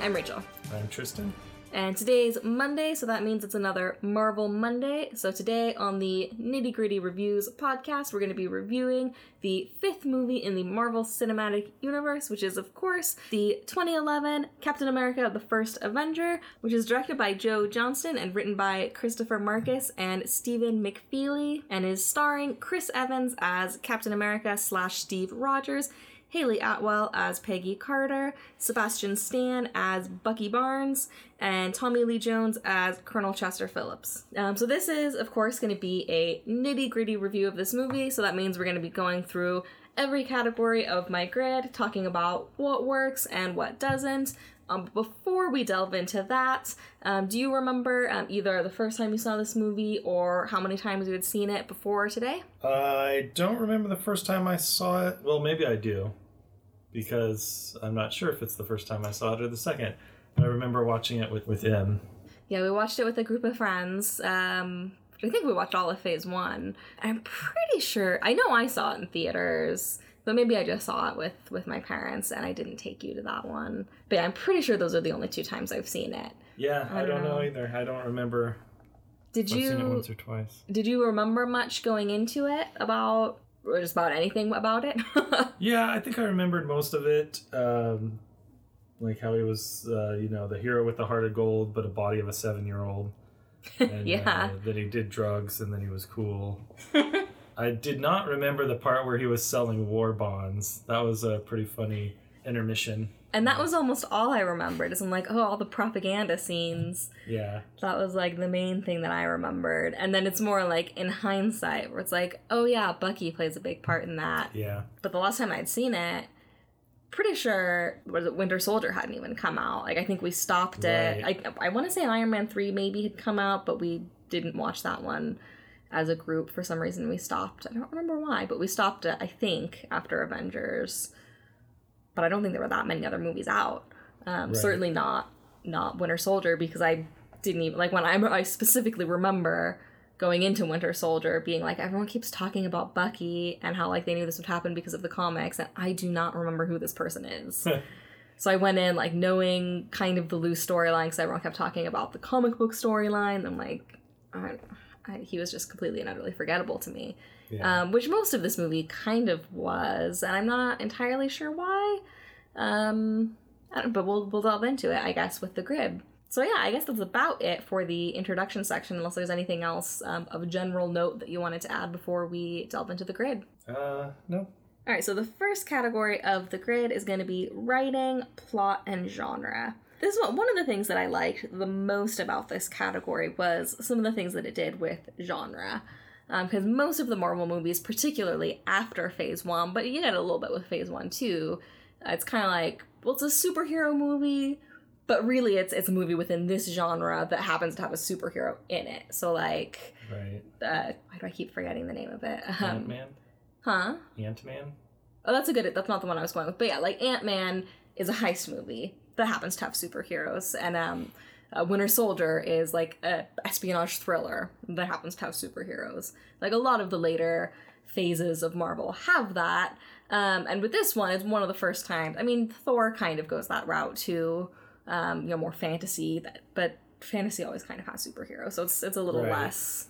I'm Rachel. I'm Tristan. And today's Monday, so that means it's another Marvel Monday. So today on the Nitty Gritty Reviews podcast, we're going to be reviewing the fifth movie in the Marvel Cinematic Universe, which is, of course, the 2011 Captain America the First Avenger, which is directed by Joe Johnston and written by Christopher Markus and Stephen McFeely, and is starring Chris Evans as Captain America slash Steve Rogers Hayley Atwell as Peggy Carter, Sebastian Stan as Bucky Barnes, and Tommy Lee Jones as Colonel Chester Phillips. Um, so, this is, of course, going to be a nitty gritty review of this movie, so that means we're going to be going through every category of my grid, talking about what works and what doesn't. Um, before we delve into that, um, do you remember um, either the first time you saw this movie or how many times you had seen it before today? I don't remember the first time I saw it. Well, maybe I do, because I'm not sure if it's the first time I saw it or the second. But I remember watching it with, with him. Yeah, we watched it with a group of friends. Um, I think we watched all of Phase One. I'm pretty sure. I know I saw it in theaters but maybe I just saw it with with my parents and I didn't take you to that one. But yeah, I'm pretty sure those are the only two times I've seen it. Yeah, I, I don't know. know either. I don't remember. Did I've you? Seen it once or twice. Did you remember much going into it about just about anything about it? yeah, I think I remembered most of it. Um, like how he was, uh, you know, the hero with the heart of gold, but a body of a seven-year-old. Yeah. Uh, that he did drugs and then he was cool. I did not remember the part where he was selling war bonds. That was a pretty funny intermission. And that was almost all I remembered. Is I'm like, oh, all the propaganda scenes. Yeah. That was like the main thing that I remembered. And then it's more like in hindsight, where it's like, oh yeah, Bucky plays a big part in that. Yeah. But the last time I'd seen it, pretty sure was it Winter Soldier hadn't even come out. Like I think we stopped it. Right. I I want to say Iron Man three maybe had come out, but we didn't watch that one as a group for some reason we stopped i don't remember why but we stopped it i think after avengers but i don't think there were that many other movies out um, right. certainly not not winter soldier because i didn't even like when I, I specifically remember going into winter soldier being like everyone keeps talking about bucky and how like they knew this would happen because of the comics and i do not remember who this person is so i went in like knowing kind of the loose storyline because everyone kept talking about the comic book storyline i'm like I, I, he was just completely and utterly forgettable to me. Yeah. Um, which most of this movie kind of was, and I'm not entirely sure why. Um, but we'll we'll delve into it, I guess, with the grid. So yeah, I guess that's about it for the introduction section. Unless there's anything else um, of general note that you wanted to add before we delve into the grid. Uh, no. All right. So the first category of the grid is going to be writing, plot, and genre this is one of the things that I liked the most about this category was some of the things that it did with genre. Because um, most of the Marvel movies, particularly after Phase One, but you get a little bit with Phase One too, uh, it's kind of like, well, it's a superhero movie, but really it's it's a movie within this genre that happens to have a superhero in it. So like, right? Uh, why do I keep forgetting the name of it? Um, Ant Man. Huh? Ant Man. Oh, that's a good. That's not the one I was going with. But yeah, like Ant Man is a heist movie that happens to have superheroes, and um, uh, Winter Soldier is like a espionage thriller that happens to have superheroes. Like a lot of the later phases of Marvel have that, um, and with this one, it's one of the first times. I mean, Thor kind of goes that route too, um, you know, more fantasy, but fantasy always kind of has superheroes, so it's it's a little right. less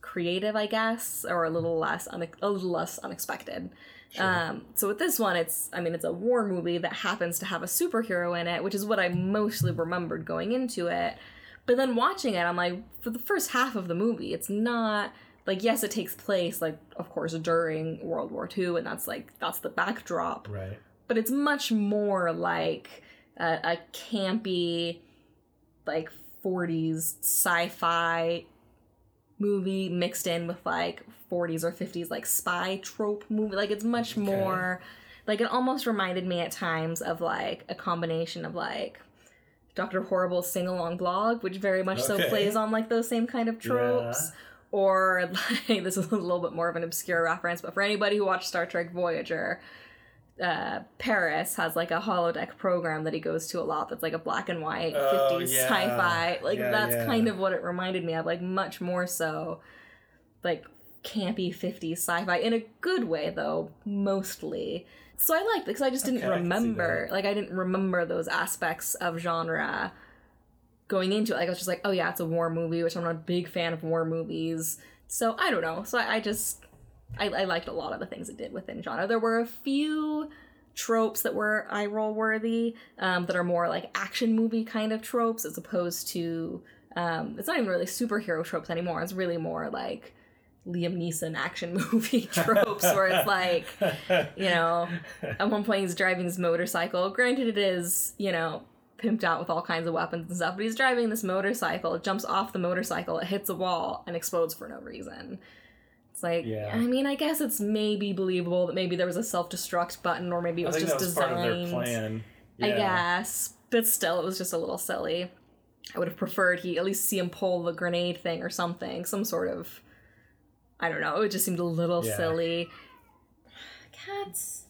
creative, I guess, or a little less une- a little less unexpected. Sure. Um, so with this one, it's I mean it's a war movie that happens to have a superhero in it, which is what I mostly remembered going into it. But then watching it, I'm like, for the first half of the movie, it's not like yes, it takes place like of course during World War II, and that's like that's the backdrop. Right. But it's much more like a, a campy, like 40s sci-fi movie mixed in with like 40s or 50s like spy trope movie. Like it's much more like it almost reminded me at times of like a combination of like Dr. Horrible's sing along blog, which very much okay. so plays on like those same kind of tropes. Yeah. Or like this is a little bit more of an obscure reference, but for anybody who watched Star Trek Voyager, uh, Paris has like a holodeck program that he goes to a lot that's like a black and white oh, 50s yeah. sci-fi. Like yeah, that's kind of what it reminded me of, like much more so like campy 50s sci-fi in a good way though mostly. So i liked it because i just didn't Okay, I remember that. like i didn't remember those aspects of genre going into it. Like i was just like oh yeah it's a war movie which i'm not a big fan of war movies. So i don't know. So i, I just I, I liked a lot of the things it did within genre. There were a few tropes that were eye roll worthy um, that are more like action movie kind of tropes as opposed to um, it's not even really superhero tropes anymore. It's really more like liam neeson action movie tropes where it's like you know at one point he's driving his motorcycle granted it is you know pimped out with all kinds of weapons and stuff but he's driving this motorcycle it jumps off the motorcycle it hits a wall and explodes for no reason it's like Yeah. i mean i guess it's maybe believable that maybe there was a self-destruct button or maybe it was just was designed part of their plan. I guess. But still, it was just a little silly. I would have preferred he at least see him pull the grenade thing or something, some sort of. I don't know. It just seemed a little Yeah. silly. Cats.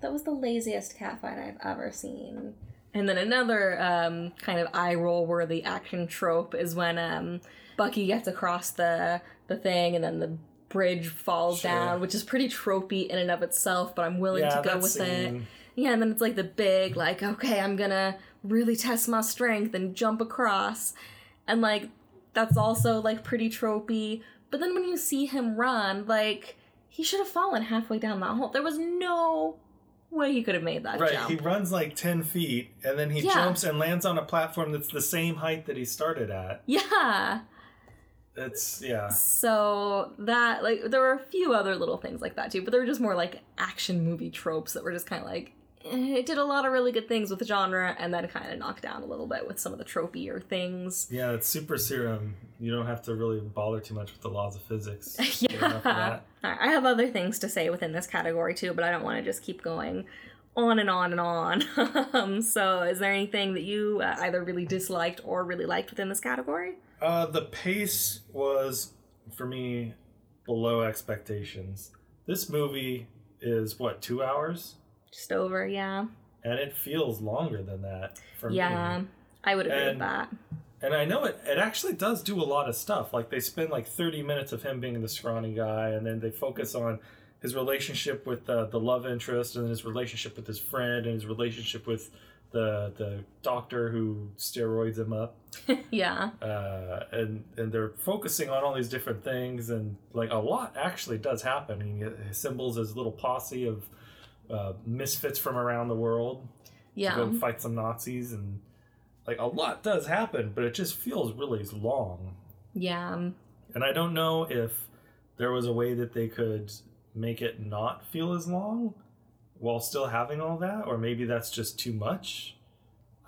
That was the laziest cat fight I've ever seen. And then another um, kind of eye roll worthy action trope is when um, Bucky gets across the the thing and then the bridge falls Sure. down, which is pretty tropey in and of itself. But I'm willing Yeah, to go with it. Yeah, and then it's like the big, like, okay, I'm gonna really test my strength and jump across. And like, that's also like pretty tropey. But then when you see him run, like, he should have fallen halfway down that hole. There was no way he could have made that jump. Right, jump. he runs like 10 feet and then he Yeah. jumps and lands on a platform that's the same height that he started at. yeah. It's, yeah. So that, like, there were a few other little things like that too, but they were just more like action movie tropes that were just kind of like, it did a lot of really good things with the genre and then kind of knocked down a little bit with some of the tropier things. Yeah, it's super serum. You don't have to really bother too much with the laws of physics. Yeah. enough for that. Alright, I have other things to say within this category too, but I don't want to just keep going on and on and on. um, so, is there anything that you uh, either really disliked or really liked within this category? Uh, the pace was, for me, below expectations. This movie is, what, two hours? Just over, yeah. And it feels longer than that for Yeah, me. Yeah, I would agree with that. And I know it, it actually does do a lot of stuff. Like, they spend like 30 minutes of him being the scrawny guy, and then they focus on his relationship with uh, the love interest, and his relationship with his friend, and his relationship with the the doctor who steroids him up. yeah, uh, and and they're focusing on all these different things, and like a lot actually does happen. And he assembles his little posse of uh, misfits from around the world yeah. to go fight some Nazis, and like a lot does happen, but it just feels really long. Yeah. And I don't know if there was a way that they could make it not feel as long while still having all that, or maybe that's just too much.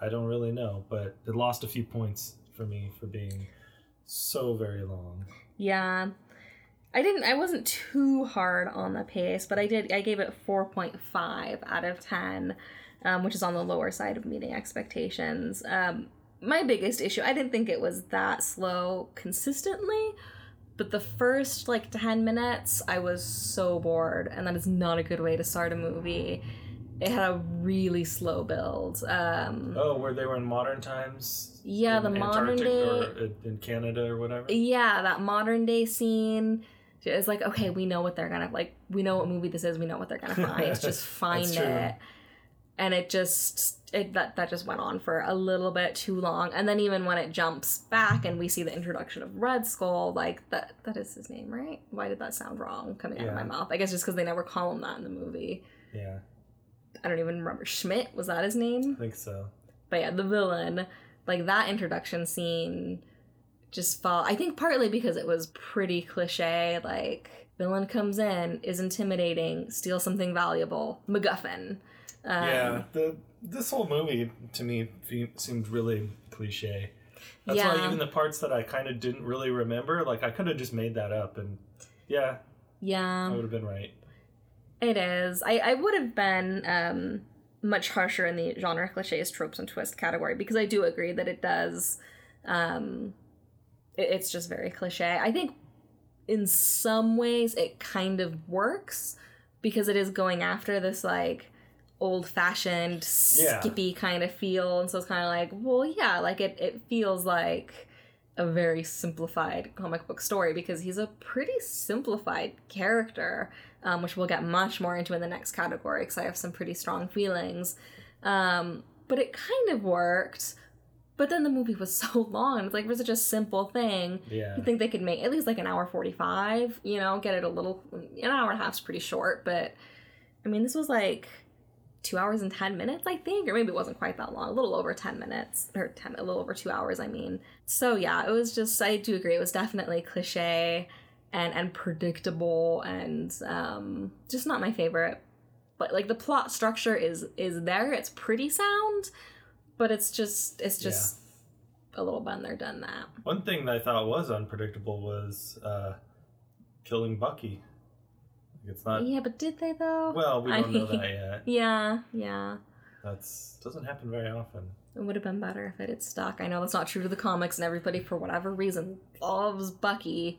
I don't really know, but it lost a few points for me for being so very long. Yeah. I didn't I wasn't too hard on the pace, but I did I gave it 4.5 out of 10, um, which is on the lower side of meeting expectations. Um, my biggest issue, I didn't think it was that slow consistently, but the first like 10 minutes I was so bored and that is not a good way to start a movie. It had a really slow build. Um, Oh, where they were in modern times? Yeah, in the modern day- or in Canada or whatever. yeah that modern day scene is like okay we know what they're gonna like we know what movie this is we know what they're gonna find It's just find That's true. it. And it just it that that just went on for a little bit too long and then even when it jumps back and we see the introduction of red skull like that that is his name right? Why did that sound wrong coming out of my mouth? I guess just because they never call him that in the movie. Yeah, i don't even remember schmidt? Was that his name? I think so. but yeah, the villain, like that introduction scene just fall I think partly because it was pretty cliche, like villain comes in, is intimidating, steals something valuable, MacGuffin. Um, yeah, the this whole movie to me seemed really cliche. That's why even the parts that I kind of didn't really remember, like I could have just made that up, and yeah, yeah, I would have been right. it is. I, I would have been um, much harsher in the genre cliches, tropes, and twist category because I do agree that it does. Um, it's just very cliche. I think in some ways it kind of works because it is going after this like old fashioned Yeah. skippy kind of feel and so it's kind of like well yeah like it, it feels like a very simplified comic book story because he's a pretty simplified character, um, which we'll get much more into in the next category because I have some pretty strong feelings. Um, but it kind of worked. But then the movie was so long. It's like it was such a simple thing. Yeah. You think they could make at least like an hour 45, you know, get it a little, an hour and a half's pretty short, but I mean, this was like two hours and 10 minutes, I think, or maybe it wasn't quite that long, a little over 10 minutes, or 10, a little over two hours, I mean. So yeah, it was just, I do agree, it was definitely cliche and, and predictable and um, just not my favorite. But like the plot structure is is there, it's pretty sound, but it's just it's just a little been there, done that. One thing that I thought was unpredictable was uh, killing Bucky. It's not. yeah, but did they though? Well, we don't know mean- that yet. Yeah, yeah. That's doesn't happen very often. It would have been better if it had stuck. I know that's not true to the comics, and everybody, for whatever reason, loves Bucky.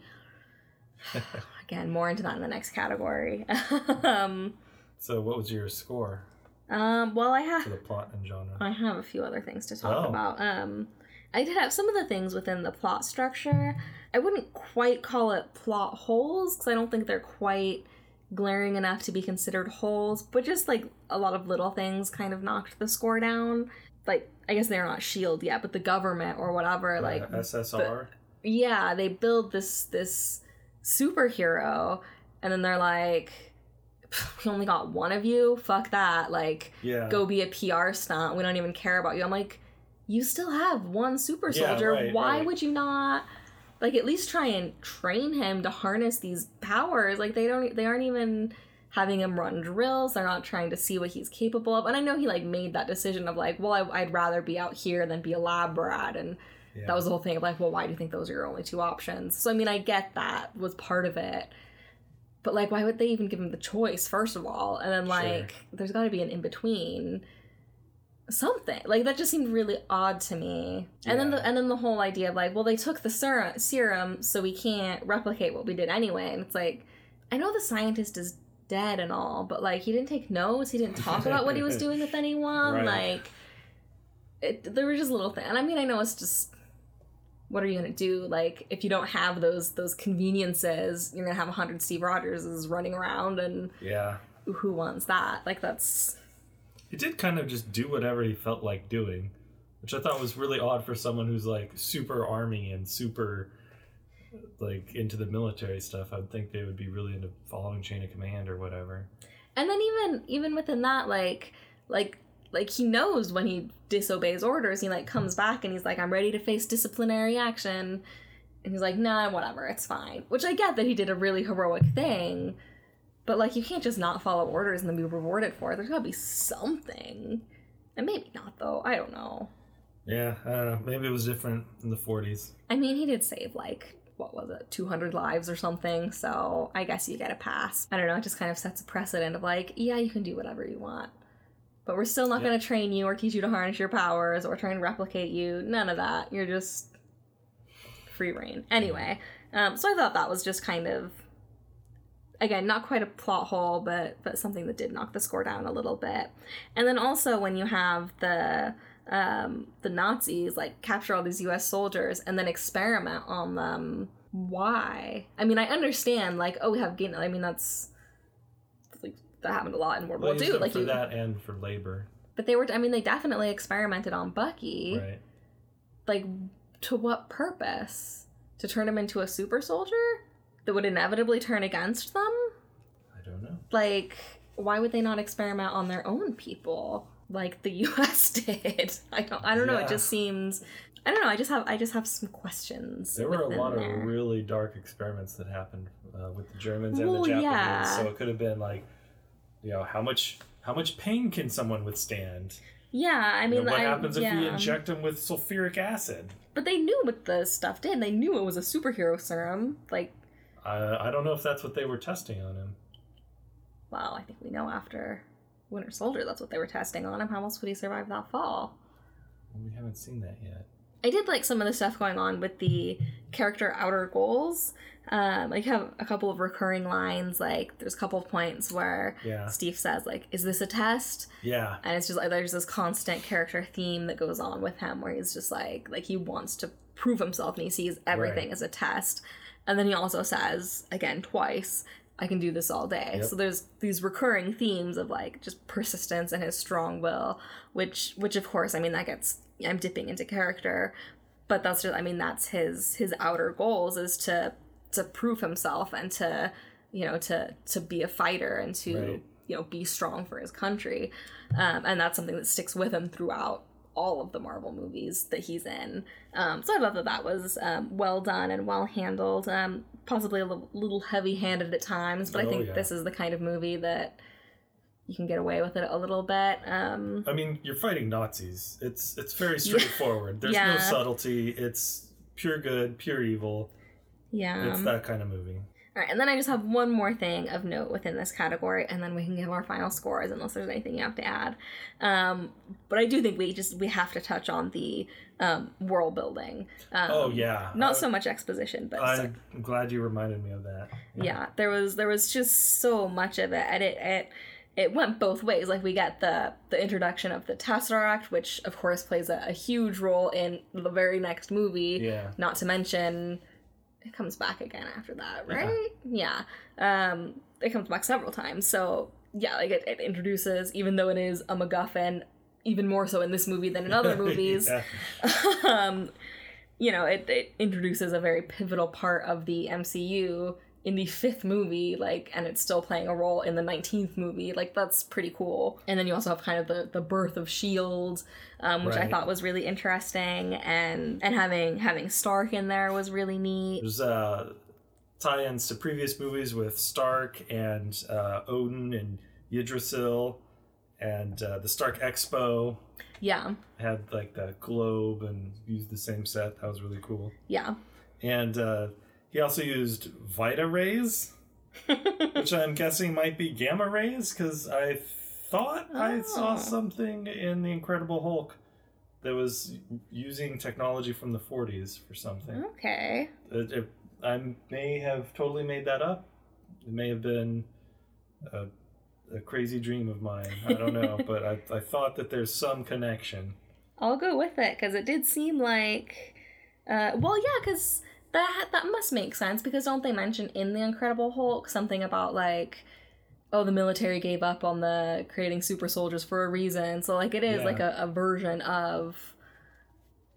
Again, more into that in the next category. um, So, what was your score um, well, I have for the plot and genre? I have a few other things to talk Oh. about. Um, I did have some of the things within the plot structure. I wouldn't quite call it plot holes because I don't think they're quite glaring enough to be considered holes, but just like a lot of little things kind of knocked the score down. Like, I guess they're not Shield yet, but the government or whatever, like uh, SSR. yeah, they build this this superhero, and then they're like, "We only got one of you. Fuck that! Like, yeah. go be a PR stunt. We don't even care about you." I'm like, you still have one super Yeah, soldier. right, Why right. would you not? Like, at least try and train him to harness these powers. Like, they don't. They aren't even having him run drills. They're not trying to see what he's capable of. And I know he like made that decision of like, well, I, I'd rather be out here than be a lab rat and yeah. that was the whole thing of like, well, why do you think those are your only two options? So I mean, I get that was part of it, but like, why would they even give him the choice first of all? And then like, there's got to be an in between, something like that just seemed really odd to me. And then the and then the whole idea of like, well, they took the serum, serum, so we can't replicate what we did anyway. And it's like, I know the scientist is dead and all, but like, he didn't take notes. He didn't talk about what he was doing with anyone. Right. Like, it, there were just little things. And I mean, I know it's just what are you gonna do? Like, if you don't have those those conveniences, you're gonna have a hundred Steve Rogerses running around, and yeah. who wants that? Like, that's He did kind of just do whatever he felt like doing, which I thought was really odd for someone who's like super army and super like into the military stuff. I'd think they would be really into following chain of command or whatever. and then even even within that, like like like he knows when he disobeys orders, he like comes back and he's like, I'm ready to face disciplinary action. And he's like, nah, whatever, it's fine. Which I get that he did a really heroic thing, but like you can't just not follow orders and then be rewarded for it. There's gotta be something. And maybe not though. I don't know. Yeah, I don't know. Maybe it was different in the 40s. I mean, he did save like what was it, 200 lives or something. So I guess you get a pass. I don't know. It just kind of sets a precedent of like, yeah, you can do whatever you want, but we're still not Yeah. going to train you or teach you to harness your powers or try and replicate you. None of that. You're just free reign. Anyway, um, so I thought that was just kind of again not quite a plot hole but but something that did knock the score down a little bit and then also when you have the um the nazis like capture all these us soldiers and then experiment on them why i mean i understand like oh we have gain i mean that's that happened a lot in world Well, war ii like for you that and for labor, but they were i mean they definitely experimented on bucky right? like to what purpose to turn him into a super soldier that would inevitably turn against them I don't know. like why would they not experiment on their own people like the us did i don't i don't know it just seems i don't know i just have i just have some questions There were a lot there. of really dark experiments that happened uh, with the Germans and Well, the Japanese. yeah. So it could have been like, you know, how much how much pain can someone withstand? yeah i You mean know, what I, happens if yeah. we inject them with sulfuric acid? but they knew what the stuff did they knew it was a superhero serum like Uh, I don't know if that's what they were testing on him. well i think we know after winter soldier that's what they were testing on him how else would he survive that fall We haven't seen that yet. I did like some of the stuff going on with the character outer goals. Um, like have a couple of recurring lines. Like there's a couple of points where Yeah, Steve says like, "Is this a test?" yeah, And it's just like there's this constant character theme that goes on with him where he's just like like he wants to prove himself and he sees everything Right. as a test. And then he also says again twice, I can do this all day. Yep. So there's these recurring themes of like just persistence and his strong will, which which of course, I mean that gets I'm dipping into character, but that's just I mean that's his his outer goals is to to prove himself and to you know to to be a fighter and to Right. you know be strong for his country um, and that's something that sticks with him throughout all of the marvel movies that he's in um, so i thought that that was um, well done and well handled um, possibly a little, little heavy-handed at times but i Oh, think yeah. this is the kind of movie that you can get away with it a little bit um, I mean, you're fighting Nazis. It's it's very straightforward. There's Yeah. no subtlety. It's pure good, pure evil. yeah It's that kind of movie. All right, and then I just have one more thing of note within this category, and then we can give our final scores unless there's anything you have to add. Um, but I do think we just we have to touch on the um, world building. Um, oh yeah. not I- so much exposition, but I'm glad you reminded me of that. yeah, there was there was just so much of it, and it it it went both ways. Like we get the the introduction of the Tesseract, which of course plays a, a huge role in the very next movie. Yeah. Not to mention, it comes back again after that, right? Yeah. Um, it comes back several times. So yeah, like it, it introduces, even though it is a MacGuffin, even more so in this movie than in other movies. Yeah. um, you know, it, it introduces a very pivotal part of the MCU in the fifth movie, like, and it's still playing a role in the 19th movie. Like, that's pretty cool. And then you also have kind of the, the birth of S.H.I.E.L.D., um, which I thought was really interesting. And, and having, having Stark in there was really neat. There's uh, tie-ins to previous movies with Stark and uh, Odin and Yggdrasil, and uh, the Stark Expo Yeah. had like the globe and used the same set. That was really cool. Yeah. And uh, he also used Vita rays, which I'm guessing might be gamma rays, because I thought I saw Oh. something in the Incredible Hulk that was using technology from the 40s for something. Okay. It, it, I may have totally made that up. It may have been a, a crazy dream of mine. I don't know, but I, I thought that there's some connection. I'll go with it because it did seem like, uh, well, yeah, because that that must make sense because don't they mention in the Incredible Hulk something about like, oh, the military gave up on the creating super soldiers for a reason. So like it is Yeah. like a, a version of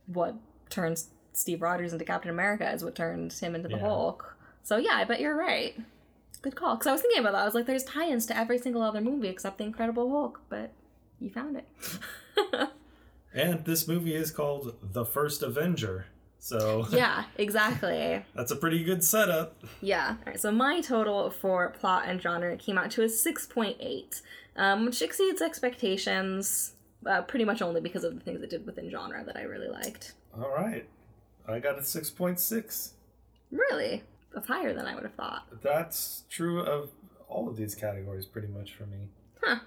what turns Steve Rogers into Captain America is what turned him into the Yeah. Hulk. So yeah, I bet you're right. Good call. Because I was thinking about that. I was like, there's tie-ins to every single other movie except the Incredible Hulk, but you found it. And this movie is called The First Avenger. So yeah, exactly. that's a pretty good setup. Yeah. All right, so my total for plot and genre came out to a 6.8, um, which exceeds expectations uh, pretty much only because of the things it did within genre that I really liked. All right. I got a 6.6. Really? That's higher than I would have thought. That's true of all of these categories pretty much for me. Huh.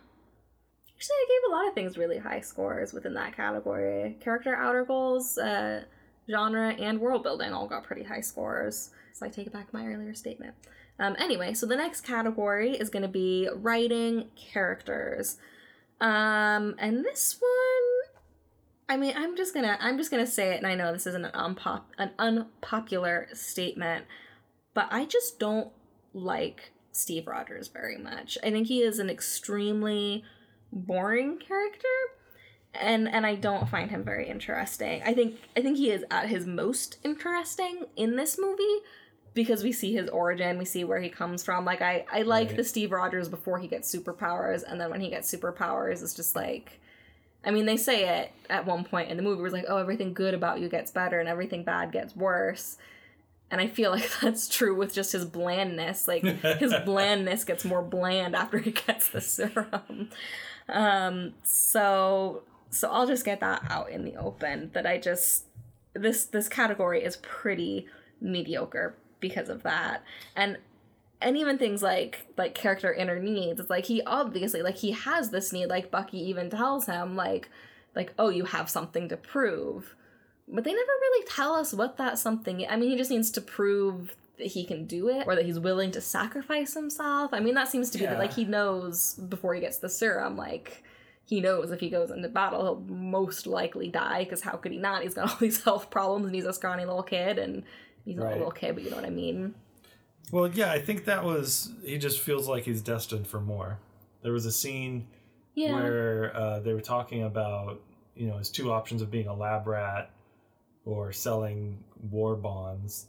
Actually, I gave a lot of things really high scores within that category. Character outer goals, uh, genre, and world building all got pretty high scores. So I take back my earlier statement. Um, anyway, so the next category is going to be writing characters. Um, and this one, I mean, I'm just gonna, I'm just gonna say it, and I know this isn't an unpop, an unpopular statement, but I just don't like Steve Rogers very much. I think he is an extremely boring character and and I don't find him very interesting. I think I think he is at his most interesting in this movie because we see his origin, we see where he comes from. Like I I like Right. the Steve Rogers before he gets superpowers and then when he gets superpowers it's just like I mean, they say it at one point in the movie. It was like, "Oh, everything good about you gets better, and everything bad gets worse." And I feel like that's true with just his blandness. Like his blandness gets more bland after he gets the serum. Um, so so I'll just get that out in the open. That I just this this category is pretty mediocre because of that. And and even things like like character inner needs it's like he obviously like he has this need like bucky even tells him like like oh you have something to prove but they never really tell us what that something i mean he just needs to prove that he can do it or that he's willing to sacrifice himself i mean that seems to be Yeah. like he knows before he gets the serum like he knows if he goes into battle, he'll most likely die because how could he not? He's got all these health problems and he's a scrawny little kid and he's not Right. a little kid, but you know what I mean. Well, yeah, I think that was he just feels like he's destined for more. There was a scene Yeah. where uh, they were talking about you know his two options of being a lab rat or selling war bonds,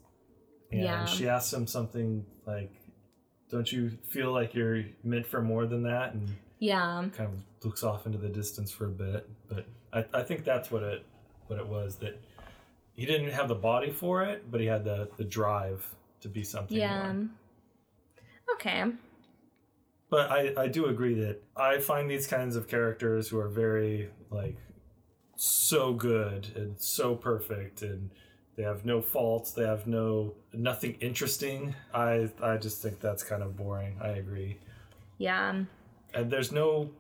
and Yeah. she asked him something like, "Don't you feel like you're meant for more than that?" And yeah. kind of looks off into the distance for a bit. But I, I think that's what it what it was that he didn't have the body for it, but he had the the drive to be something. Yeah. more. Okay. But I, I do agree that I find these kinds of characters who are very like so good and so perfect and they have no faults, they have no nothing interesting. I I just think that's kind of boring. I agree. Yeah. And there's no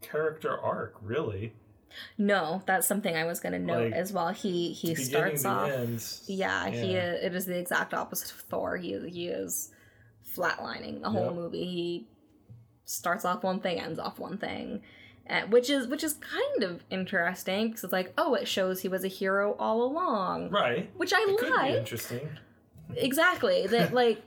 character arc really. No, that's something I was gonna note Like, as well. He he starts off. end. Yeah, he Yeah. is, it is the exact opposite of Thor. He he is flatlining the whole Yep. movie. He starts off one thing, ends off one thing, and, which is which is kind of interesting because it's like, oh, it shows he was a hero all along, Right. which I It like. interesting. Exactly that like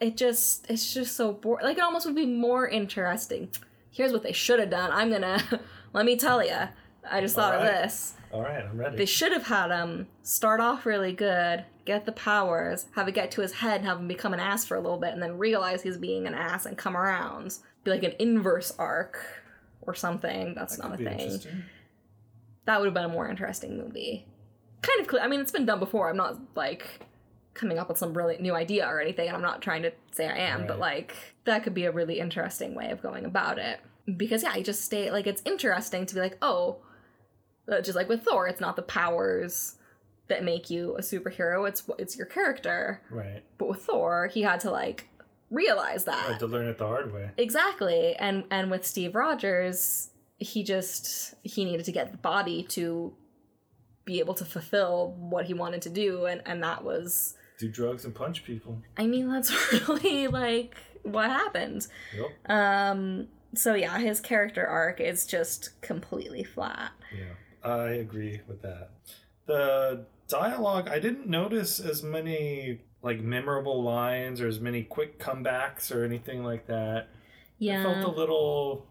it just it's just so boring. Like it almost would be more interesting. Here's what they should have done. I'm gonna let me tell you. I just thought Alright. of this. All right, I'm ready. They should have had him start off really good, get the powers, have it get to his head, and have him become an ass for a little bit, and then realize he's being an ass and come around. Be like an inverse arc or something. That's That not a thing. That would have been a more interesting movie. Kind of clear. I mean, it's been done before. I'm not like coming up with some really new idea or anything, and I'm not trying to say I am, but like that could be a really interesting way of going about it. Because yeah, you just stay like it's interesting to be like, oh, uh, just like with Thor, it's not the powers that make you a superhero; it's it's your character. Right. But with Thor, he had to like realize that I had to learn it the hard way. exactly and and with steve rogers he just he needed to get the body to be able to fulfill what he wanted to do and and that was Do drugs and punch people. i mean that's really like what happened Yep. um so yeah his character arc is just completely flat Yeah, I agree with that. The dialogue, I didn't notice as many like memorable lines or as many quick comebacks or anything like that. yeah It felt a little,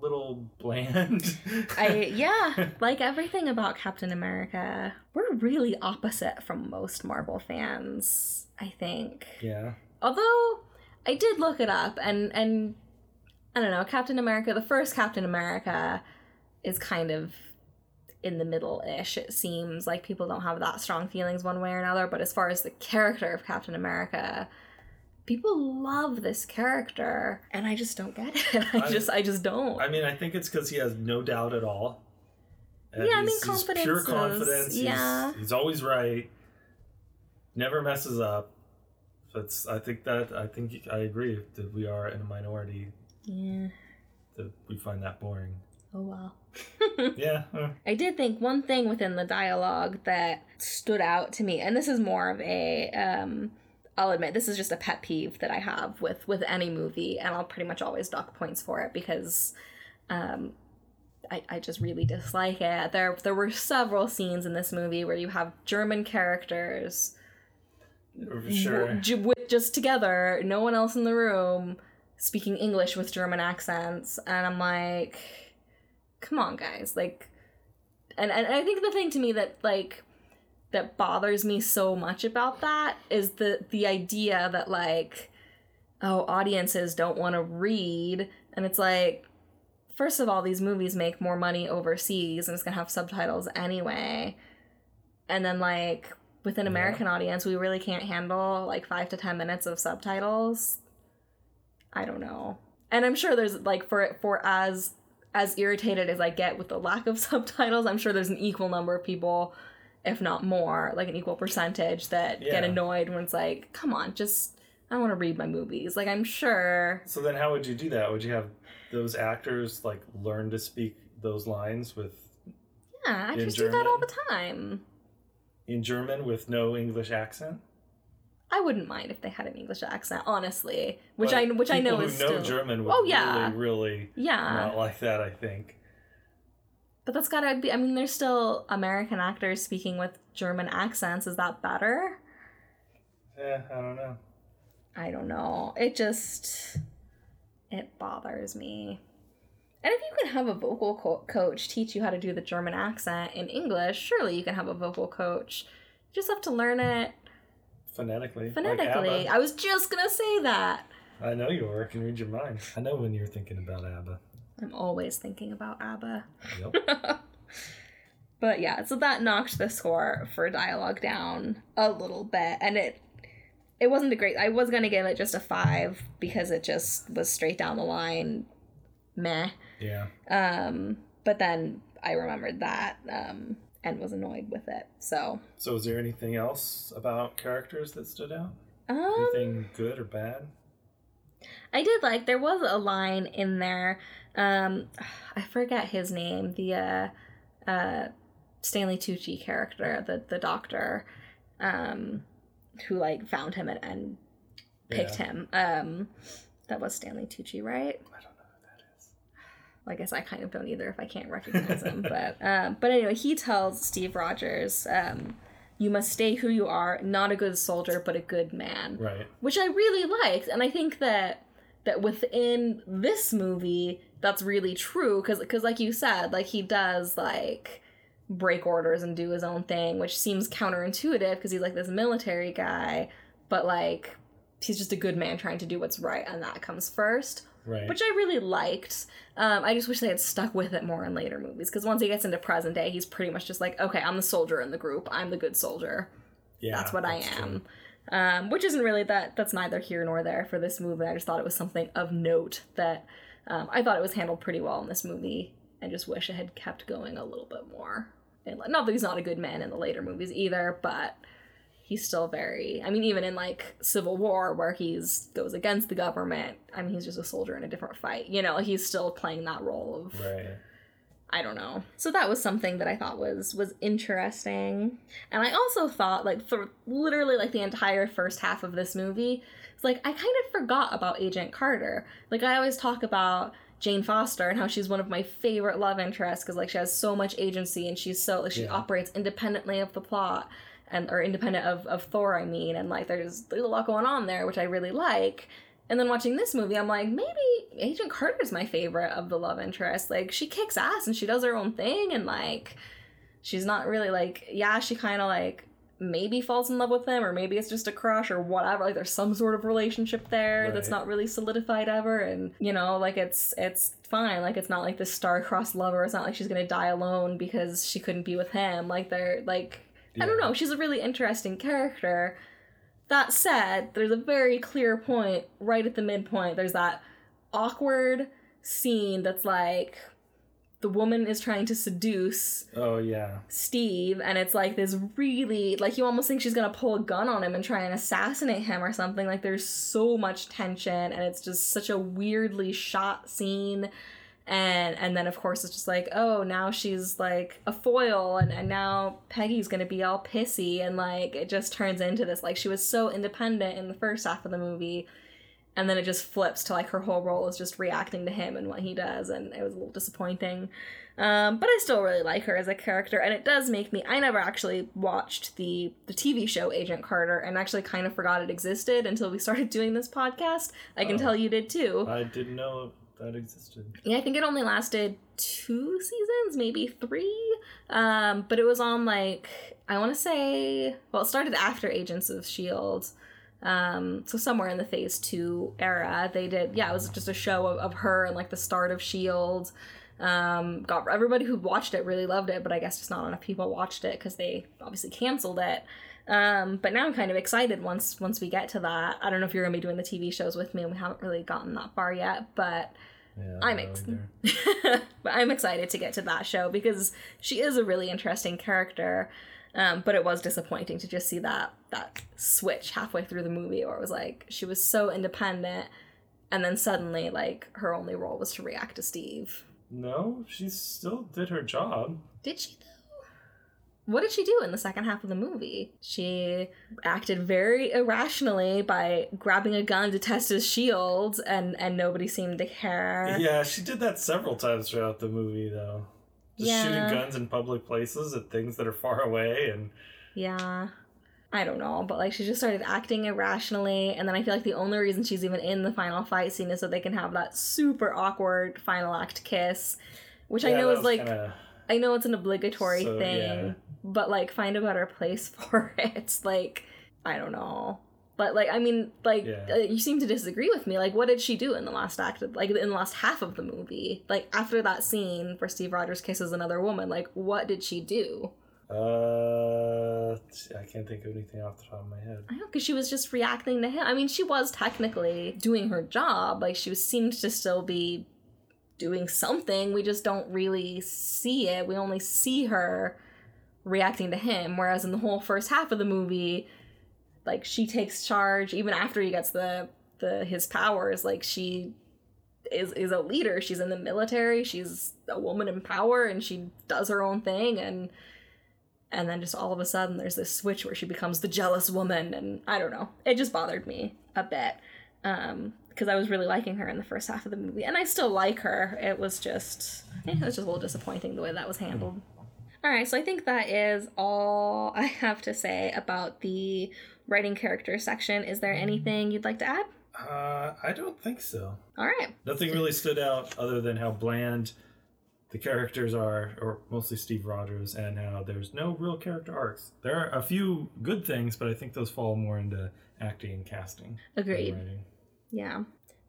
little bland. I yeah, like everything about Captain America, we're really opposite from most Marvel fans, I think. yeah. Although I did look it up and and I don't know, Captain America, the first Captain America is kind of in the middle-ish. It seems like people don't have that strong feelings one way or another, but as far as the character of Captain America, people love this character and I just don't get it. I, I- just I just don't. I mean, I think it's because he has no doubt at all. And Yeah, I mean, he's- he's confidence pure confidence. Yeah. he's, always right. Never messes up. That's. I think that. I think I agree that we are in a minority yeah. that we find that boring. Oh well. Yeah. I did think one thing within the dialogue that stood out to me, and this is more of a, um, I'll admit this is just a pet peeve that I have with with any movie, and I'll pretty much always dock points for it because, um, I, I just really dislike it. There there were several scenes in this movie where you have German characters For sure. w- j- with just together, no one else in the room, speaking English with German accents, and I'm like, come on, guys, like, and and I think the thing to me that like that bothers me so much about that is the the idea that like, oh, audiences don't want to read, and it's like. First of all, these movies make more money overseas and it's gonna have subtitles anyway. And then like with an Yeah. American audience, we really can't handle like five to ten minutes of subtitles. I don't know. And I'm sure there's like for for as as irritated as I get with the lack of subtitles, I'm sure there's an equal number of people, if not more, like an equal percentage that get annoyed when it's like, come on, just I want to read my movies. Like I'm sure So then, how would you do that? Would you have those actors like learn to speak those lines with yeah, actors In do that all the time. in German with no English accent? I wouldn't mind if they had an English accent, honestly. Which But I which I know people is who know still German would Oh, yeah. really, really yeah. not like that. I think. But that's gotta be. I mean, there's still American actors speaking with German accents. Is that better? Yeah, I don't know. I don't know. It just it bothers me. And if you can have a vocal co- coach teach you how to do the German accent in English, surely you can have a vocal coach. You just have to learn it Phonetically. phonetically. ABBA. I was just gonna say that. I know you were. I can read your mind. I know when you're thinking about ABBA. I'm always thinking about ABBA. Yep. But yeah, so that knocked the score for dialogue down a little bit, and it it wasn't a great. I was gonna give it just a five because it just was straight down the line, meh. yeah. Um, but then I remembered that um, and was annoyed with it. So So, is there anything else about characters that stood out? um, Anything good or bad? I did like there was a line in there. Um, I forget his name. The uh, uh, Stanley Tucci character, the the doctor, um, who like found him and, and picked Yeah. him. Um, that was Stanley Tucci, right? I don't know who that is. Well, I guess I kind of don't either if I can't recognize him. But um, but anyway, he tells Steve Rogers, um, "You must stay who you are, not a good soldier, but a good man." Right. which I really liked, and I think that that within this movie, that's really true because because like you said, like he does like break orders and do his own thing, which seems counterintuitive because he's like this military guy, but like he's just a good man trying to do what's right, and that comes first Right. which I really liked. Um, I just wish they had stuck with it more in later movies because once he gets into present day, he's pretty much just like, okay, I'm the soldier in the group. I'm the good soldier. yeah, that's what I true. Um, which isn't really that. That's neither here nor there for this movie. I just thought it was something of note that um, I thought it was handled pretty well in this movie. I just wish it had kept going a little bit more. And not that he's not a good man in the later movies either, but he's still very. I mean, even in like Civil War, where he's goes against the government. I mean, he's just a soldier in a different fight. You know, he's still playing that role of Right. I don't know. So that was something that I thought was was interesting. And I also thought like for literally like the entire first half of this movie, it's like I kind of forgot about Agent Carter. Like I always talk about Jane Foster and how she's one of my favorite love interests because like she has so much agency and she's so like she Yeah. operates independently of the plot and or independent of, of Thor I mean and like there's there's a lot going on there which I really like. And then watching this movie, I'm like, maybe Agent Carter's my favorite of the love interest. Like, she kicks ass and she does her own thing, and like, she's not really like, yeah, she kind of like maybe falls in love with him, or maybe it's just a crush or whatever. Like, there's some sort of relationship there that's not really solidified ever, and you know, like it's it's fine. Like, it's not like this star-crossed lover. It's not like she's gonna die alone because she couldn't be with him. Like, they're like, I don't know. She's a really interesting character. That said, there's a very clear point right at the midpoint. There's that awkward scene that's like the woman is trying to seduce Oh yeah. Steve, and it's like this really like you almost think she's gonna pull a gun on him and try and assassinate him or something. Like there's so much tension, and it's just such a weirdly shot scene. And and then of course it's just like oh now she's like a foil and, and now Peggy's gonna be all pissy and like it just turns into this like she was so independent in the first half of the movie and then it just flips to like her whole role is just reacting to him and what he does and it was a little disappointing. Um, but i still really like her as a character and it does make me i never actually watched the the tv show agent carter and actually kind of forgot it existed until we started doing this podcast. I can Oh. tell you did too. I didn't know that existed. yeah, I think it only lasted two seasons, maybe three. Um, but it was on like I want to say, well, it started after Agents of Shield. Um, so somewhere in the Phase Two era, they did. Yeah, it was just a show of, of her and like the start of Shield. Um, got everybody who watched it really loved it, but I guess just not enough people watched it because they obviously canceled it. Um, but now I'm kind of excited once once we get to that. I don't know if you're gonna be doing the TV shows with me, and we haven't really gotten that far yet, but Yeah. I'm ex- but I'm excited to get to that show because she is a really interesting character. Um, but it was disappointing to just see that that switch halfway through the movie, where it was like she was so independent, and then suddenly like her only role was to react to Steve. No, she still did her job. Did she what did she do in the second half of the movie? She acted very irrationally by grabbing a gun to test his shield, and and nobody seemed to care. Yeah, she did that several times throughout the movie, though. Just Yeah. shooting guns in public places at things that are far away, and Yeah. I don't know, but like she just started acting irrationally, and then I feel like the only reason she's even in the final fight scene is so they can have that super awkward final act kiss, which I know is like kinda- I know it's an obligatory So, thing, yeah. But like find a better place for it. Like I don't know. But like I mean like Yeah. uh, you seem to disagree with me. Like what did she do in the last act of, like in the last half of the movie? Like after that scene where Steve Rogers kisses another woman, like what did she do? Uh, I can't think of anything off the top of my head. I know because she was just reacting to him. I mean, she was technically doing her job. Like she was, seemed to still be doing something. We just don't really see it. We only see her reacting to him. Whereas in the whole first half of the movie, like she takes charge even after he gets the the his powers. Like she is is a leader. She's in the military. She's a woman in power, and she does her own thing. And and then just all of a sudden there's this switch where she becomes the jealous woman and i don't know it just bothered me a bit um because i was really liking her in the first half of the movie and i still like her it was just it was just a little disappointing the way that was handled all right so i think that is all i have to say about the writing character section is there anything you'd like to add Uh, I don't think so. all right Nothing really stood out other than how bland the characters are, or mostly Steve Rogers, and how there's no real character arcs. There are a few good things, but I think those fall more into acting and casting. agreed. Yeah. All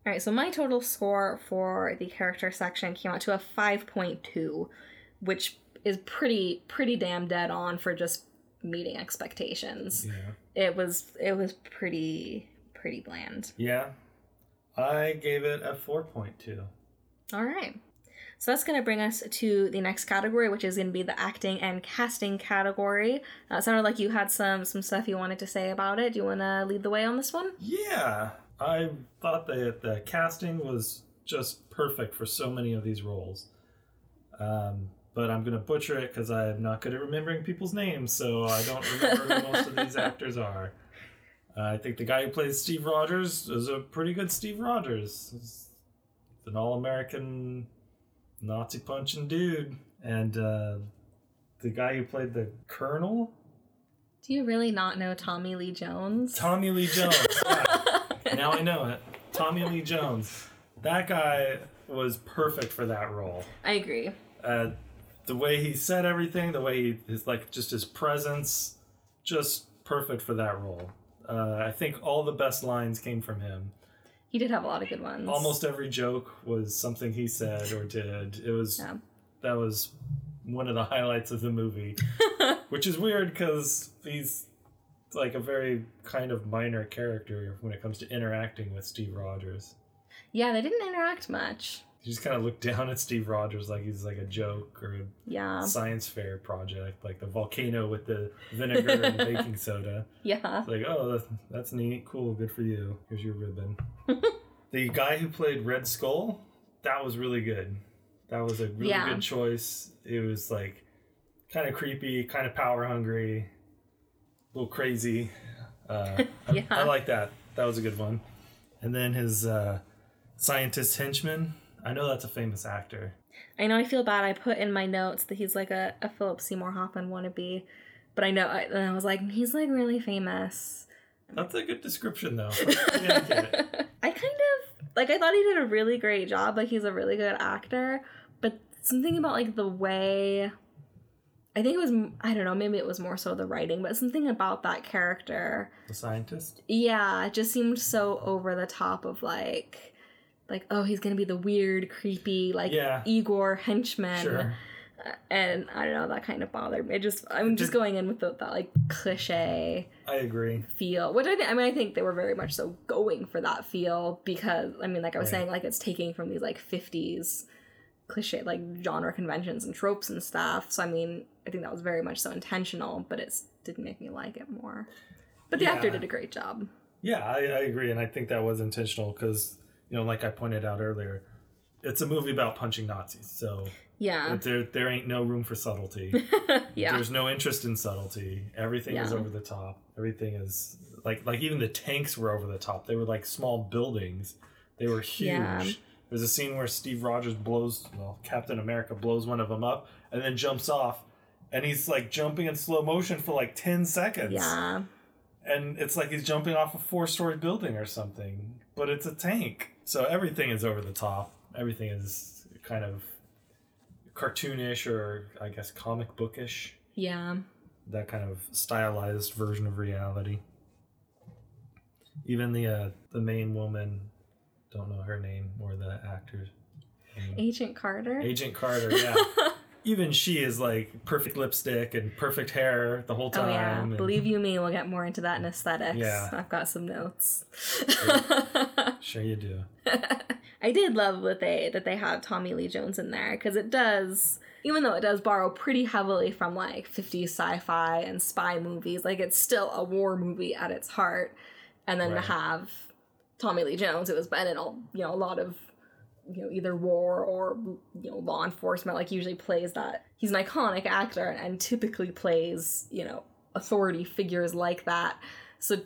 right, so my total score for the character section came out to a 5.2, which is pretty pretty damn dead on for just meeting expectations. Yeah. It was it was pretty pretty bland. Yeah. I gave it a 4.2. All right. So that's going to bring us to the next category, which is going to be the acting and casting category. Uh, it sounded like you had some some stuff you wanted to say about it. Do you want to lead the way on this one? Yeah, I thought that the casting was just perfect for so many of these roles. Um, but I'm gonna butcher it because I'm not good at remembering people's names, so I don't remember who most of these actors are. Uh, I think the guy who plays Steve Rogers is a pretty good Steve Rogers. He's an all-American Nazi punching dude, and uh, the guy who played the Colonel, Do you really not know Tommy Lee Jones? Tommy Lee Jones. Yeah. now I know it. Tommy Lee Jones. That guy was perfect for that role. I agree. Uh, the way he said everything, the way he his like just his presence, just perfect for that role. Uh, I think all the best lines came from him. He did have a lot of good ones. Almost every joke was something he said or did. It was Yeah. that was one of the highlights of the movie, which is weird because he's like a very kind of minor character when it comes to interacting with Steve Rogers. Yeah, they didn't interact much. You just kind of looked down at Steve Rogers like he's like a joke or a Yeah. science fair project, like the volcano with the vinegar and baking soda. Yeah. It's like, oh, that's, that's neat, cool, good for you. Here's your ribbon. the guy who played Red Skull, that was really good. That was a really Yeah. good choice. It was like kind of creepy, kind of power hungry, a little crazy. Uh, I- Yeah. I, like that. That was a good one. And then his uh, scientist henchman. I know that's a famous actor. I know I feel bad. I put in my notes that he's like a, a Philip Seymour Hoffman wannabe. But I know, I, and I was like, he's like really famous. That's a good description, though. Pretty. I kind of, like, I thought he did a really great job. Like, he's a really good actor. But something about, like, the way. I think it was, I don't know, maybe it was more so the writing, but something about that character the scientist. yeah it just seemed so over the top of like like oh he's gonna be the weird creepy like Yeah. igor henchman Sure. Uh, and i don't know that kind of bothered me it just i'm just Did- going in with the, that like cliche I agree. feel which i think i mean i think they were very much so going for that feel because i mean like i was Right. saying like it's taking from these like 50s cliche like genre conventions and tropes and stuff so i mean i think that was very much so intentional but it didn't make me like it more but the actor did a great job Yeah, I, I agree, and I think that was intentional because you know, like I pointed out earlier, it's a movie about punching Nazis, so Yeah. there there ain't no room for subtlety. yeah. There's no interest in subtlety. Everything is over the top. Everything is like like even the tanks were over the top. They were like small buildings. They were huge. Yeah. There's a scene where Steve Rogers blows well, Captain America blows one of them up and then jumps off and he's like jumping in slow motion for like 10 seconds. Yeah. And it's like he's jumping off a four-story building or something, but it's a tank. So everything is over the top. Everything is kind of cartoonish or I guess comic bookish Yeah. that kind of stylized version of reality. Even the uh, the main woman, don't know her name or the actor. name. Agent Carter. Agent Carter. Yeah, even she is like perfect lipstick and perfect hair the whole time. Oh yeah, and- believe you me, we'll get more into that in aesthetics. Yeah. I've got some notes. Sure, you do. I did love that they that they had Tommy Lee Jones in there because it does, even though it does borrow pretty heavily from like 50s sci-fi and spy movies, like it's still a war movie at its heart. And then Right. to have Tommy Lee Jones, it was been in a you know a lot of you know either war or you know law enforcement. Like usually plays that he's an iconic actor and typically plays you know authority figures like that. So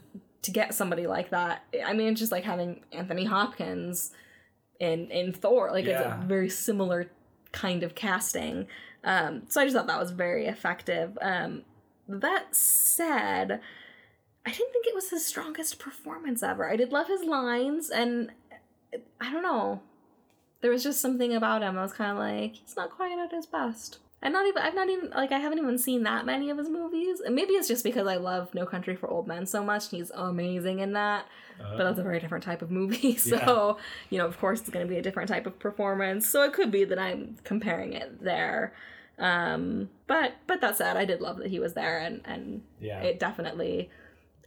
to get somebody like that, I mean, it's just like having Anthony Hopkins in in Thor. Like it's a very similar kind of casting. Um, so I just thought that was very effective. Um, that said, I didn't think it was his strongest performance ever. I did love his lines, and I don't know. There was just something about him. I was kind of like, he's not quite at his best. And not even, I've not even, like, I haven't even seen that many of his movies. And maybe it's just because I love No Country for Old Men so much. He's amazing in that Uh, but that's a very different type of movie. So, you know, of course, it's going to be a different type of performance. So it could be that I'm comparing it there. Um, but but that said, I did love that he was there, and and yeah. it definitely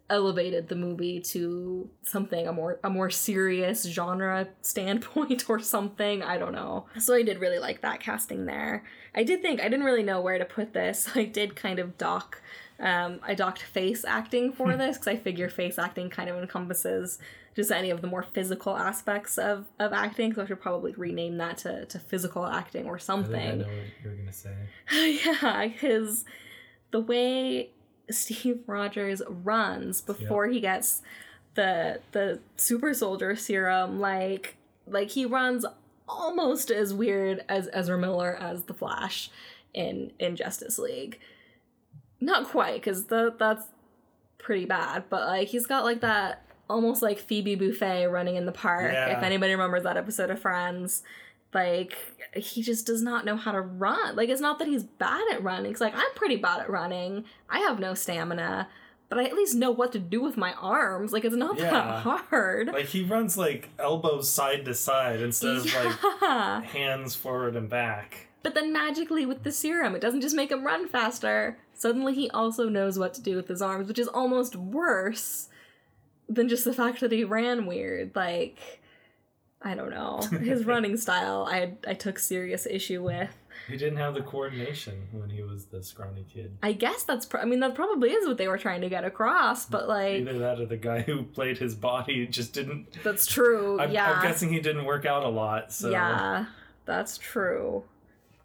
elevated the movie to something a more a more serious genre standpoint or something. I don't know. So i did really like that casting there. I did think i didn't really know where to put this. I did kind of dock um, i docked face acting for this because i figure face acting kind of encompasses just any of the more physical aspects of, of acting so i should probably rename that to, to physical acting or I think I something. know what you're gonna say. yeah, because the way Steve Rogers runs before he gets the the super soldier serum, like like he runs almost as weird as Ezra Miller as the Flash in in Justice League. Not quite, because the that's pretty bad, but like he's got like that almost like Phoebe Buffay running in the park. Yeah. If anybody remembers that episode of Friends, like he just does not know how to run. Like it's not that he's bad at running. It's like I'm pretty bad at running. I have no stamina, but I at least know what to do with my arms. Like it's not Yeah. that hard. Like he runs like elbows side to side instead of like hands forward and back. But then magically with the serum, it doesn't just make him run faster. Suddenly he also knows what to do with his arms, which is almost worse than just the fact that he ran weird. Like I don't know. His running style I I took serious issue with. He didn't have the coordination when he was the scrawny kid. I guess that's pro- I mean that probably is what they were trying to get across, but like Either that or the guy who played his body just didn't. that's true. I'm, yeah. I'm guessing he didn't work out a lot. So Yeah, that's true.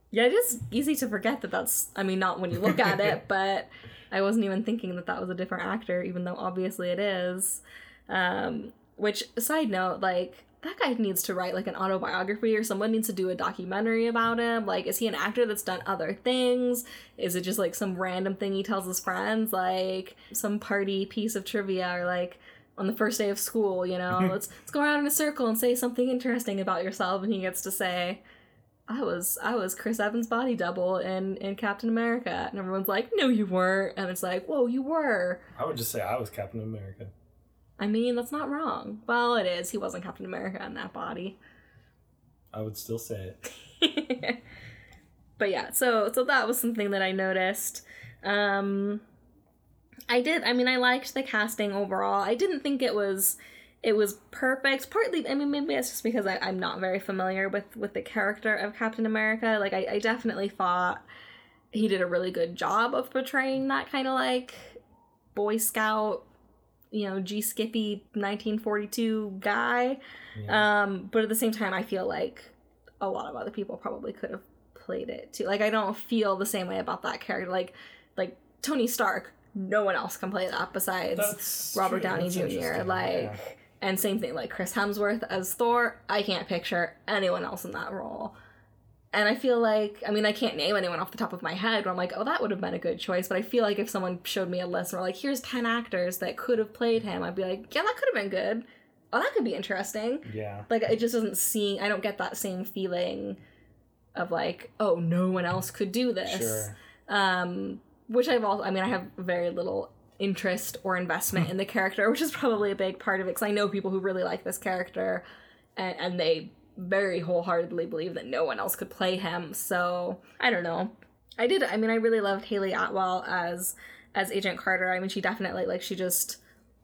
Yeah, it is easy to forget that that's. I mean, not when you look at it, but I wasn't even thinking that that was a different actor, even though obviously it is. Um, which, side note, like that guy needs to write like an autobiography, or someone needs to do a documentary about him. Like, is he an actor that's done other things? Is it just like some random thing he tells his friends, like some party piece of trivia, or like on the first day of school, you know, let's let's go around in a circle and say something interesting about yourself, and he gets to say, "I was I was Chris Evans' body double in in Captain America," and everyone's like, "No, you weren't," and it's like, "Whoa, you were." I would just say I was Captain America. I mean, that's not wrong. Well, it is. He wasn't Captain America in that body. I would still say it. but yeah, so so that was something that I noticed. Um I did I mean I liked the casting overall. I didn't think it was it was perfect. Partly I mean maybe it's just because I, I'm not very familiar with with the character of Captain America. Like I, I definitely thought he did a really good job of portraying that kind of like Boy Scout, you know, G Skippy 1942 guy. Yeah. Um, but at the same time, I feel like a lot of other people probably could have played it too. Like I don't feel the same way about that character. Like like Tony Stark, no one else can play that besides That's Robert true. Downey That's Jr. Like yeah. and same thing like Chris Hemsworth as Thor, I can't picture anyone else in that role. And I feel like, I mean, I can't name anyone off the top of my head, where I'm like, oh, that would have been a good choice. But I feel like if someone showed me a list and were like, here's 10 actors that could have played him, I'd be like, yeah, that could have been good. Oh, that could be interesting. yeah. Like, it just doesn't seem, I don't get that same feeling of like, oh, no one else could do this. Sure. Um, which I've also, I mean, I have very little interest or investment in the character, which is probably a big part of it because I know people who really like this character and, and they very wholeheartedly believe that no one else could play him. So I don't know. I did. I mean, I really loved Hayley Atwell as as Agent Carter. I mean, she definitely like she just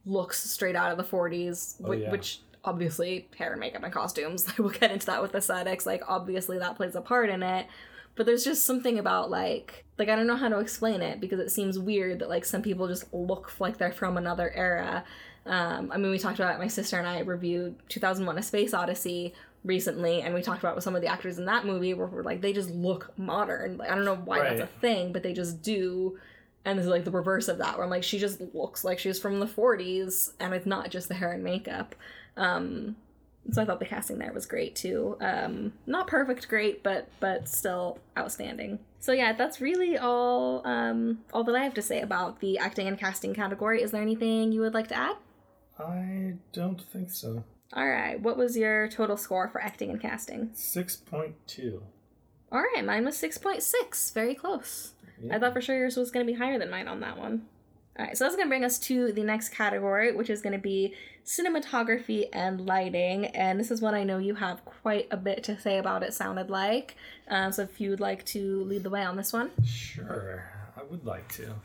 looks straight out of the 40s, Oh, which, yeah. which obviously hair and makeup and costumes. Like we'll get into that with aesthetics. Like obviously that plays a part in it. But there's just something about like like I don't know how to explain it because it seems weird that like some people just look like they're from another era. Um, I mean, we talked about it, my sister and I reviewed 2001: A Space Odyssey recently, and we talked about with some of the actors in that movie where we're like they just look modern. Like I don't know why that's a thing, but they just do. And this is like the reverse of that, where I'm like, she just looks like she's from the 40s, and it's not just the hair and makeup. Um, so I thought the casting there was great too. Um, not perfect, great, but but still outstanding. So yeah, that's really all um, all that I have to say about the acting and casting category. Is there anything you would like to add? I don't think so. All right, what was your total score for acting and casting? 6.2. All right, mine was six point six, very close. I thought for sure yours was going to be higher than mine on that one. All right, so that's going to bring us to the next category, which is going to be cinematography and lighting. And this is one I know you have quite a bit to say about, it sounded like. Um, so if you would like to lead the way on this one. Sure, I would like to.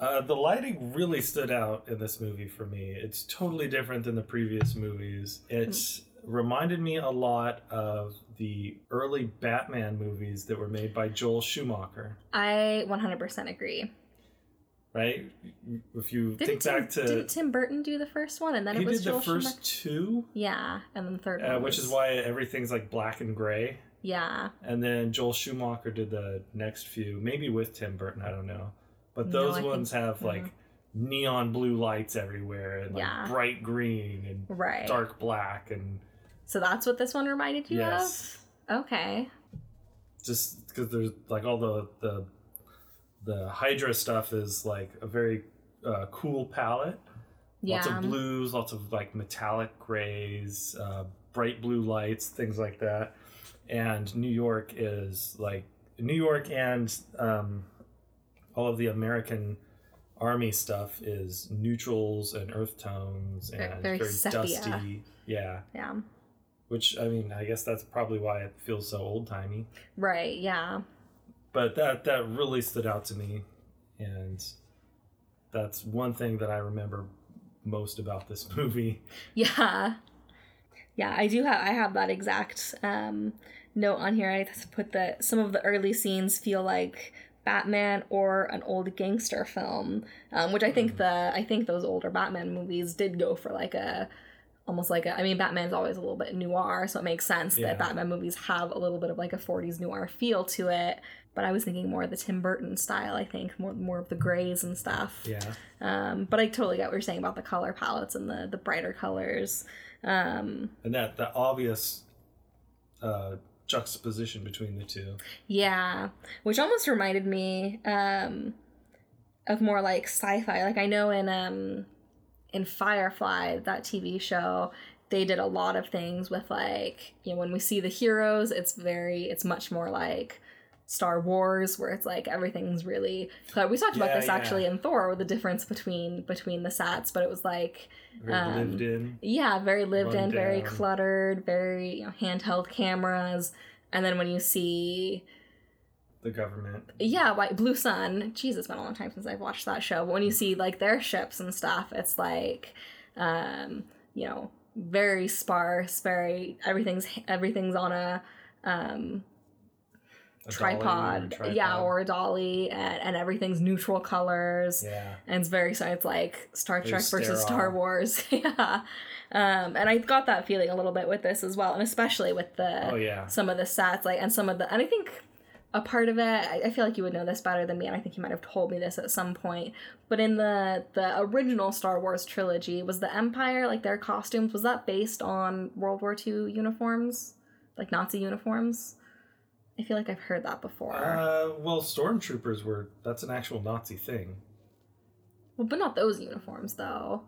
Uh, the lighting really stood out in this movie for me. It's totally different than the previous movies. It reminded me a lot of the early Batman movies that were made by Joel Schumacher, I 100% agree. right? If you Didn't think Tim, back to. didn't Tim Burton do the first one? And then it was did the Joel first Schumacher? two, Yeah, and then the third one. uh, which was- is why everything's like black and gray. Yeah. And then Joel Schumacher did the next few, maybe with Tim Burton, I don't know. But No, those think- ones have like neon blue lights everywhere and like Yeah. bright green and Right. dark black and So that's what this one reminded you yes. of? Okay. Just because there's like all the the the Hydra stuff is like a very uh, cool palette. Yeah. Lots of blues, lots of like metallic grays, uh, bright blue lights, things like that. And New York is like New York and um, all of the American army stuff is neutrals and earth tones and very very, sepia. dusty. Yeah, Yeah. which I mean, I guess that's probably why it feels so old timey. Right. Yeah. But that that really stood out to me, and that's one thing that I remember most about this movie. Yeah. Yeah, I do have I have that exact um note on here. I put that some of the early scenes feel like Batman or an old gangster film, um, which I think the I think those older Batman movies did go for like a almost like a I mean Batman's always a little bit noir, so it makes sense Yeah. that Batman movies have a little bit of like a 40s noir feel to it. But I was thinking more of the Tim Burton style, I think, more more of the grays and stuff. Yeah, Um, but I totally get what you're saying about the color palettes and the the brighter colors. Um, and that the obvious uh, juxtaposition between the two. yeah, which almost reminded me um, of more like sci-fi. Like I know in um, in Firefly, that TV show, they did a lot of things with like you know when we see the heroes, it's very it's much more like. Star Wars, where it's like everything's really. We talked about Yeah, this yeah. actually in Thor, the difference between between the sets, but it was like Very Um, lived in. Yeah, very lived in, Run very cluttered, very you know, handheld cameras. And then when you see, The government. yeah, White Blue Sun. Jesus, it's been a long time since I've watched that show. But when you see like their ships and stuff, it's like, um, you know, very sparse, very everything's everything's on a um, A dolly tripod, yeah, or a dolly, and, and everything's neutral colors. Yeah. and it's very so it's like Star Trek versus Star. Wars. yeah. Um, and I got that feeling a little bit with this as well, and especially with the Oh yeah. some of the sets, like and some of the and I think a part of it, I, I feel like you would know this better than me, and I think you might have told me this at some point. But in the the original Star Wars trilogy, was the Empire like their costumes was that based on World War II uniforms, like Nazi uniforms? I feel like I've heard that before. Uh, well, stormtroopers were. That's an actual Nazi thing. well, but not those uniforms though.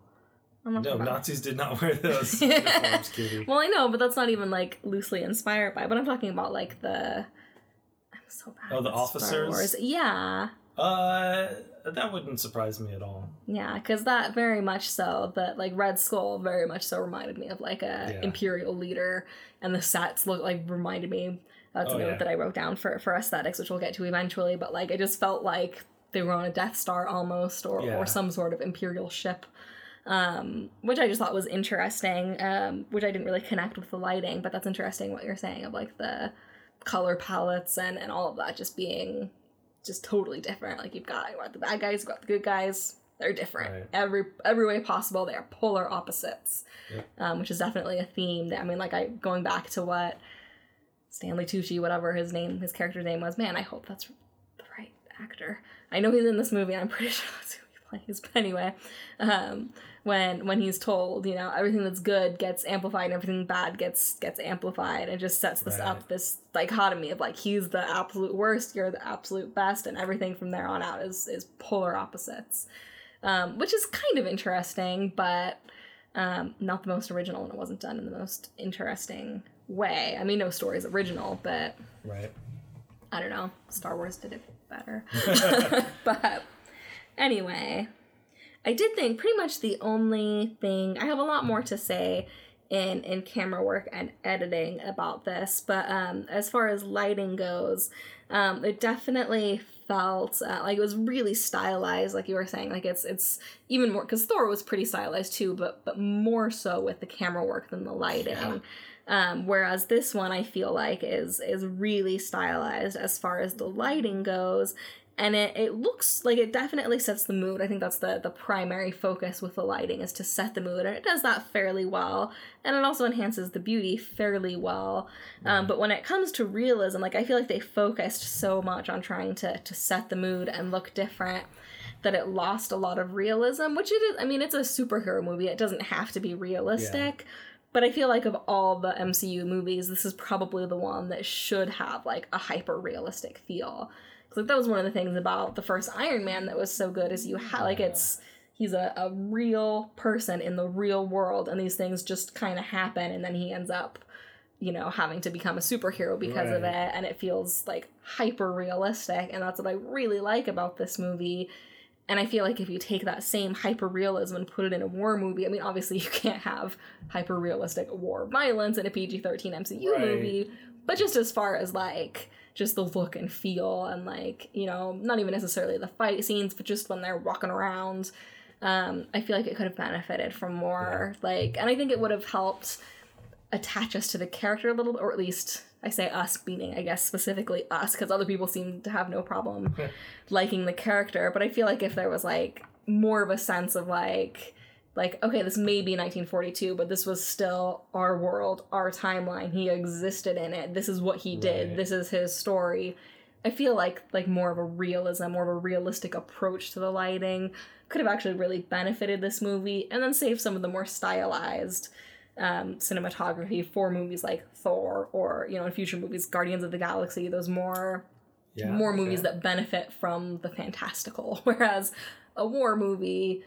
I'm not No, Nazis did not wear those uniforms, Kitty. Well, I know, but that's not even like loosely inspired by. But I'm talking about like the. I'm so bad. Oh, the officers? Yeah, Uh, that wouldn't surprise me at all. yeah, because that very much so. That like Red Skull very much so reminded me of like a Yeah. imperial leader, and the sets look like reminded me. That's Oh, a note yeah. that I wrote down for for aesthetics, which we'll get to eventually. But like, it just felt like they were on a Death Star almost, or Yeah. or some sort of imperial ship. um, which I just thought was interesting. Um, which I didn't really connect with the lighting, but that's interesting what you're saying of like the color palettes and and all of that just being just totally different. Like you've got, you've got the bad guys, you've got the good guys. They're different Right. every every way possible. They are polar opposites, Yep. um, which is definitely a theme. That I mean, like I going back to what Stanley Tucci, whatever his name, his character's name was. Man, I hope that's the right actor. I know he's in this movie. and I'm pretty sure that's who he plays. But anyway, um, when when he's told, you know, everything that's good gets amplified, and everything bad gets gets amplified, it just sets this Right. up this dichotomy of like he's the absolute worst, you're the absolute best, and everything from there on out is is polar opposites, um, which is kind of interesting, but um, not the most original, and it wasn't done in the most interesting way. I mean, no story is original, but Right. I don't know. Star Wars did it better. but anyway, I did think pretty much the only thing I have a lot more to say in in camera work and editing about this, but um as far as lighting goes, um it definitely felt uh, like it was really stylized like you were saying like it's it's even more cuz Thor was pretty stylized too, but but more so with the camera work than the lighting. Yeah. Um, whereas this one I feel like is is really stylized as far as the lighting goes. And it, it looks like it definitely sets the mood. I think that's the, the primary focus with the lighting is to set the mood. And it does that fairly well. And it also enhances the beauty fairly well. Um, but when it comes to realism, like I feel like they focused so much on trying to, to set the mood and look different that it lost a lot of realism, which it is. I mean, it's a superhero movie. It doesn't have to be realistic. But I feel like of all the MCU movies, this is probably the one that should have like a hyper realistic feel. Cause like that was one of the things about the first Iron Man that was so good is you had like it's he's a, a real person in the real world and these things just kind of happen and then he ends up you know having to become a superhero because of it and it feels like hyper realistic and that's what I really like about this movie and I feel like if you take that same hyper realism and put it in a war movie, I mean, obviously you can't have hyper realistic war violence in a PG 13 MCU Right. movie, but just as far as like just the look and feel, and like, you know, not even necessarily the fight scenes, but just when they're walking around, um, I feel like it could have benefited from more. Like, and I think it would have helped attach us to the character a little bit, or at least I say us, meaning I guess specifically us, because other people seem to have no problem liking the character. But I feel like if there was like more of a sense of like, like okay, this may be 1942, but this was still our world, our timeline. He existed in it. This is what he did. Right. This is his story. I feel like like more of a realism, more of a realistic approach to the lighting could have actually really benefited this movie, and then saved some of the more stylized um, cinematography for movies like Thor or you know in future movies Guardians of the Galaxy. Those more Yeah. more movies that benefit from the fantastical, whereas a war movie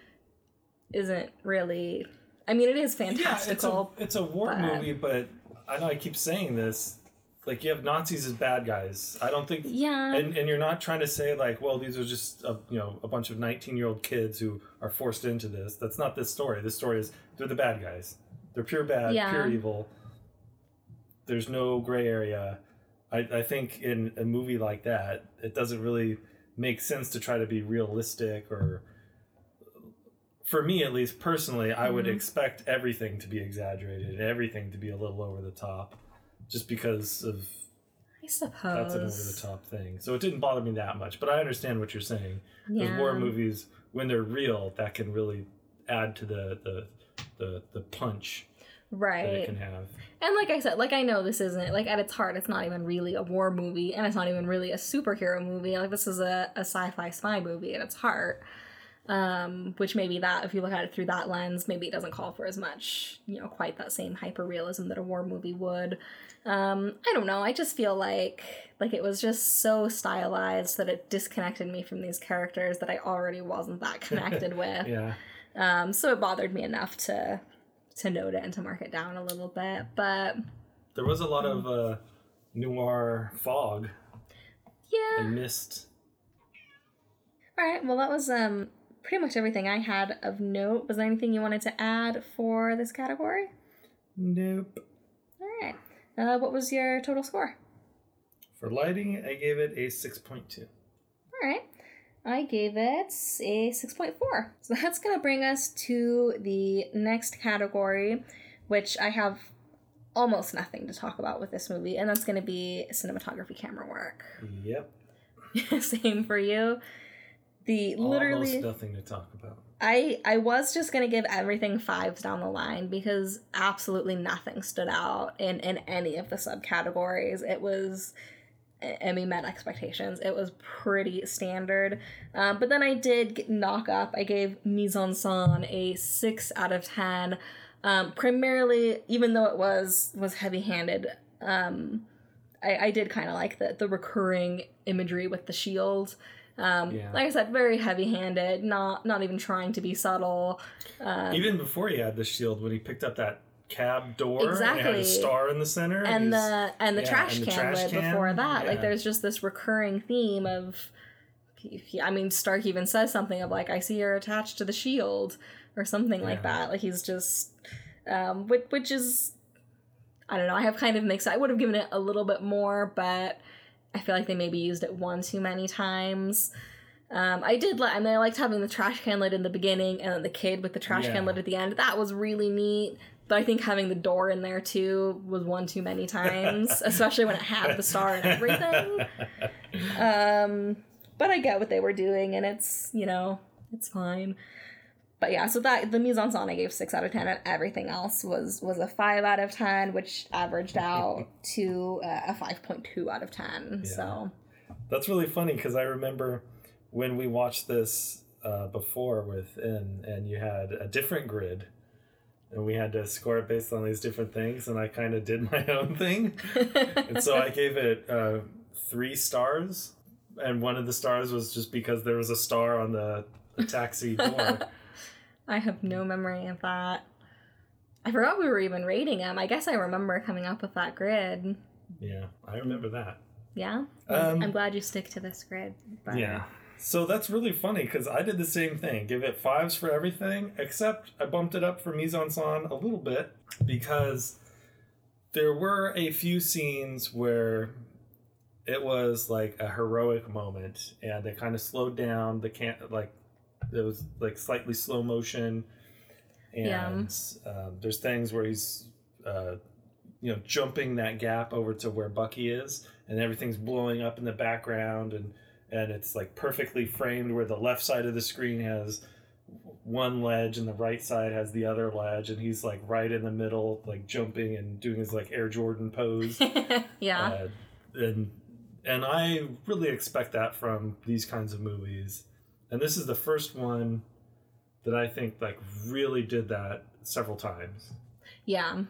isn't really. I mean, it is fantastical. Yeah, it's a it's a war but- movie, but I know I keep saying this. Like you have Nazis as bad guys. I don't think. yeah, And, and you're not trying to say like, well, these are just a, you know a bunch of 19 year old kids who are forced into this. That's not this story. This story is they're the bad guys. They're pure bad, Yeah. pure evil. There's no gray area. I, I think in a movie like that, it doesn't really make sense to try to be realistic or. For me, at least personally, I would Mhm. expect everything to be exaggerated, everything to be a little over the top, just because of I suppose That's an over the top thing. So it didn't bother me that much, but I understand what you're saying. Those Yeah. war movies, when they're real, that can really add to the the the, the punch that it right? can have. And like I said, like I know this isn't like at its heart, it's not even really a war movie, and it's not even really a superhero movie. Like this is a, a sci-fi spy movie at its heart. Um, which maybe that if you look at it through that lens, maybe it doesn't call for as much, you know, quite that same hyper realism that a war movie would. Um, I don't know. I just feel like like it was just so stylized that it disconnected me from these characters that I already wasn't that connected with. Yeah. Um, so it bothered me enough to to note it and to mark it down a little bit. But There was a lot of uh, noir fog yeah. and mist. All right. Well, that was um pretty much everything I had of note. Was there anything you wanted to add for this category? Nope. All right. Uh, what was your total score? For lighting, I gave it a 6.2. All right. I gave it a 6.4. So that's going to bring us to the next category, which I have almost nothing to talk about with this movie, and that's going to be cinematography camera work. Yep. Same for you. The literally Almost nothing to talk about. I I was just gonna give everything fives down the line because absolutely nothing stood out in in any of the subcategories. It was Mean met expectations. It was pretty standard. Um, but then I did knock up. I gave Mise en Scène a six out of ten. Um, primarily, even though it was was heavy handed, um, I, I did kind of like the the recurring imagery with the shield. Um, Yeah. Like I said, very heavy handed. Not not even trying to be subtle. Um, Even before he had the shield, when he picked up that cab door and it had Exactly. a star in the center. and the and the yeah, trash and the can trash lid can, before that. Like there's just this recurring theme of. I mean, Stark even says something of like, "I see you're attached to the shield," or something like that. Like he's just, um, which which is, I don't know. I have kind of mixed. I would have given it a little bit more, but I feel like they maybe used it one too many times. Um, I did like, I mean, I liked having the trash can lid in the beginning and then the kid with the trash can Yeah. lid at the end. That was really neat. But I think having the door in there too was one too many times, especially when it had the star and everything. Um, but I get what they were doing, and it's you know it's fine. But yeah, so that the mise en scène I gave six out of ten, and everything else was was a five out of ten, which averaged out to uh, a five point two out of ten. Yeah. So That's really funny because I remember when we watched this uh, before with In, and you had a different grid, and we had to score it based on these different things, and I kind of did my own thing, and so I gave it uh, three stars, and one of the stars was just because there was a star on the, the taxi door. I have no memory of that. I forgot we were even rating them. I guess I remember coming up with that grid. yeah, I remember that. Yeah, Um, I'm glad you stick to this grid. But Yeah. So that's really funny because I did the same thing. Give it fives for everything, except I bumped it up for mise en scène a little bit because there were a few scenes where it was like a heroic moment and they kind of slowed down the can like it was like slightly slow motion and Yeah. um, there's things where he's uh, you know jumping that gap over to where bucky is and everything's blowing up in the background and and it's like perfectly framed where the left side of the screen has one ledge and the right side has the other ledge and he's like right in the middle like jumping and doing his like air jordan pose yeah. uh, and and I really expect that from these kinds of movies. And this is the first one that I think like really did that several times. yeah.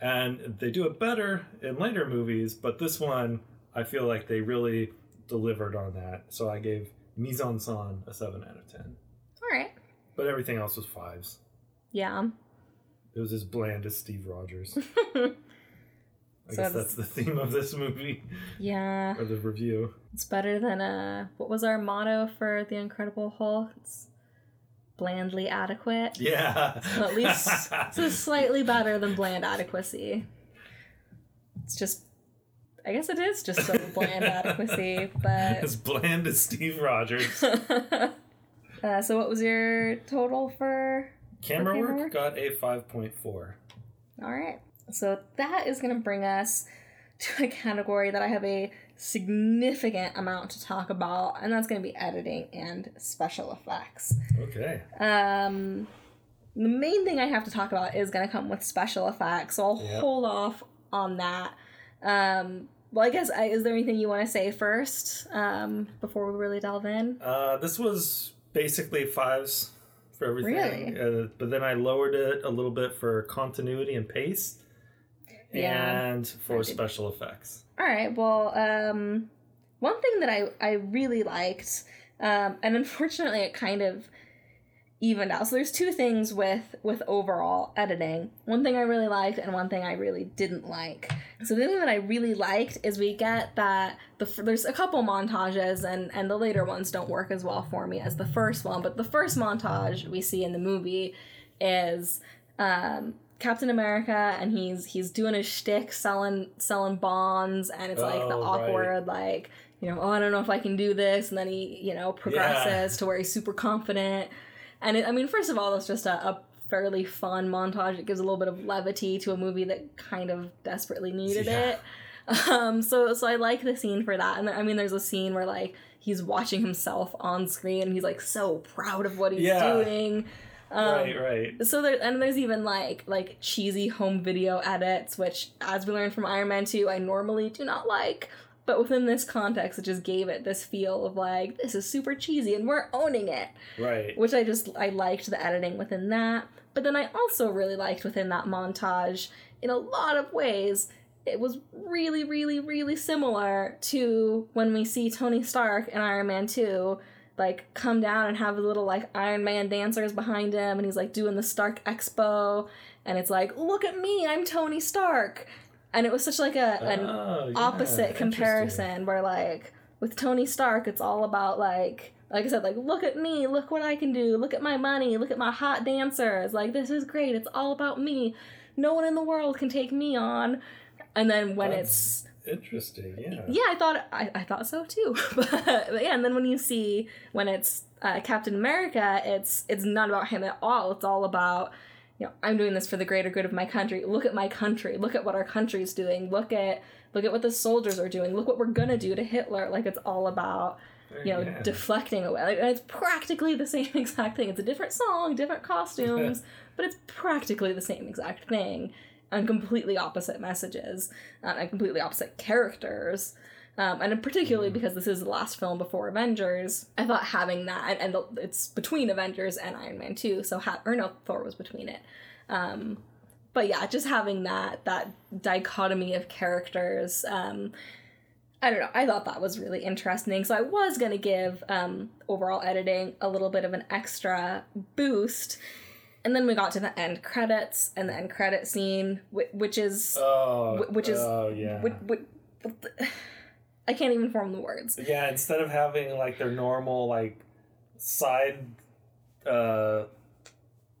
And they do it better in later movies, but this one I feel like they really delivered on that. So I gave Mise en Scène a seven out of ten. All right. But everything else was fives. Yeah. It was as bland as Steve Rogers. I So guess that's the theme of this movie yeah. or the review. It's better than uh what was our motto for the Incredible Hulk? It's blandly adequate. Yeah. So at least it's slightly better than bland adequacy. It's just I guess it is just of bland adequacy, but as bland as Steve Rogers. uh, so what was your total for Camera camera work work? got a 5.4. All right. So that is going to bring us to a category that I have a significant amount to talk about, and that's going to be editing and special effects. Okay. Um, the main thing I have to talk about is going to come with special effects, so I'll Yep. hold off on that. Um, well, I guess I, is there anything you want to say first um, before we really delve in? Uh, this was basically fives for everything. Really? Uh, but then I lowered it a little bit for continuity and pace. Yeah, and for special effects. All right. Well, um, one thing that I I really liked, um, and unfortunately it kind of evened out. So there's two things with with overall editing. One thing I really liked, and one thing I really didn't like. So the thing that I really liked is we get that the there's a couple montages, and and the later ones don't work as well for me as the first one. But the first montage we see in the movie is um, Captain America, and he's he's doing his shtick, selling selling bonds, and it's like the Oh, right. awkward like you know oh I don't know if I can do this, and then he you know progresses to where he's super confident, and it, I mean first of all that's just a, a fairly fun montage. It gives a little bit of levity to a movie that kind of desperately needed Yeah. it. Um, so so I like the scene for that, and I mean there's a scene where like he's watching himself on screen, and he's like so proud of what he's Yeah. doing. Um, right, right. so there and there's even like like cheesy home video edits, which as we learned from Iron Man 2, I normally do not like. But within this context, it just gave it this feel of like this is super cheesy and we're owning it, Right. which I just I liked the editing within that. But then I also really liked within that montage in a lot of ways. It was really, really, really similar to when we see Tony Stark in Iron Man 2 like come down and have a little like Iron Man dancers behind him and he's like doing the Stark Expo and it's like, look at me, I'm Tony Stark. And it was such like a an Oh, opposite comparison where like with Tony Stark it's all about like like I said, like look at me, look what I can do, look at my money, look at my hot dancers, like this is great, it's all about me. No one in the world can take me on. And then when That's- it's Interesting, yeah. yeah, I thought I, I thought so too. but, but yeah, and then when you see when it's uh, Captain America, it's it's not about him at all. It's all about you know I'm doing this for the greater good of my country. Look at my country. Look at what our country's doing. Look at look at what the soldiers are doing. Look what we're gonna do to Hitler. Like it's all about you know Yeah. deflecting away. Like, it's practically the same exact thing. It's a different song, different costumes, but it's practically the same exact thing and completely opposite messages uh, and completely opposite characters. Um, and particularly Mhm. because this is the last film before Avengers, I thought having that, and, the, it's between Avengers and Iron Man 2, so, ha- or no, Thor was between it. Um, but yeah, just having that, that dichotomy of characters, um, I don't know. I thought that was really interesting. So I was gonna give um, overall editing a little bit of an extra boost, and then we got to the end credits and the end credit scene, which, which is Oh, which is- oh yeah. which, which, I can't even form the words. Yeah, instead of having like their normal like side uh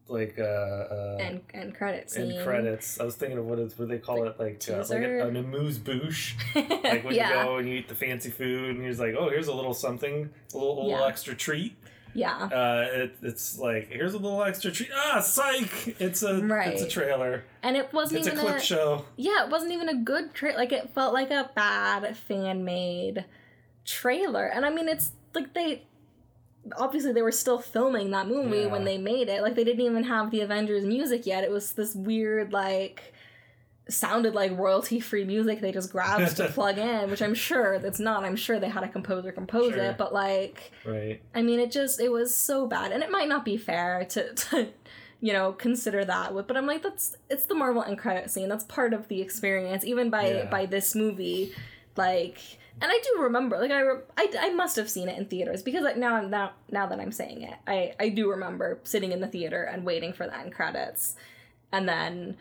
like uh, uh End end credit end credits. I was thinking of what is what they call it like uh, like teaser? an amuse bouche. Like when yeah, you go and you eat the fancy food and you're like, oh, here's a little something, a little, little extra treat. Yeah, Uh, it, it's like here's a little extra treat. Ah, psych! It's a Right. it's a trailer. and it wasn't It's a clip a, show. yeah, it wasn't even a good trailer. Like it felt like a bad fan made trailer. And I mean, it's like they obviously they were still filming that movie Yeah. when they made it. Like they didn't even have the Avengers music yet. It was this weird like sounded like royalty free music they just grabbed to plug in, which I'm sure that's not. I'm sure they had a composer compose Sure. it, but like Right. I mean, it just it was so bad, and it might not be fair to, to you know consider that with, but I'm like that's it's the Marvel end credit scene. That's part of the experience, even by Yeah. by this movie, like. And I do remember, like I, re- I, I must have seen it in theaters because like now now now that I'm saying it, I I do remember sitting in the theater and waiting for the end credits, and then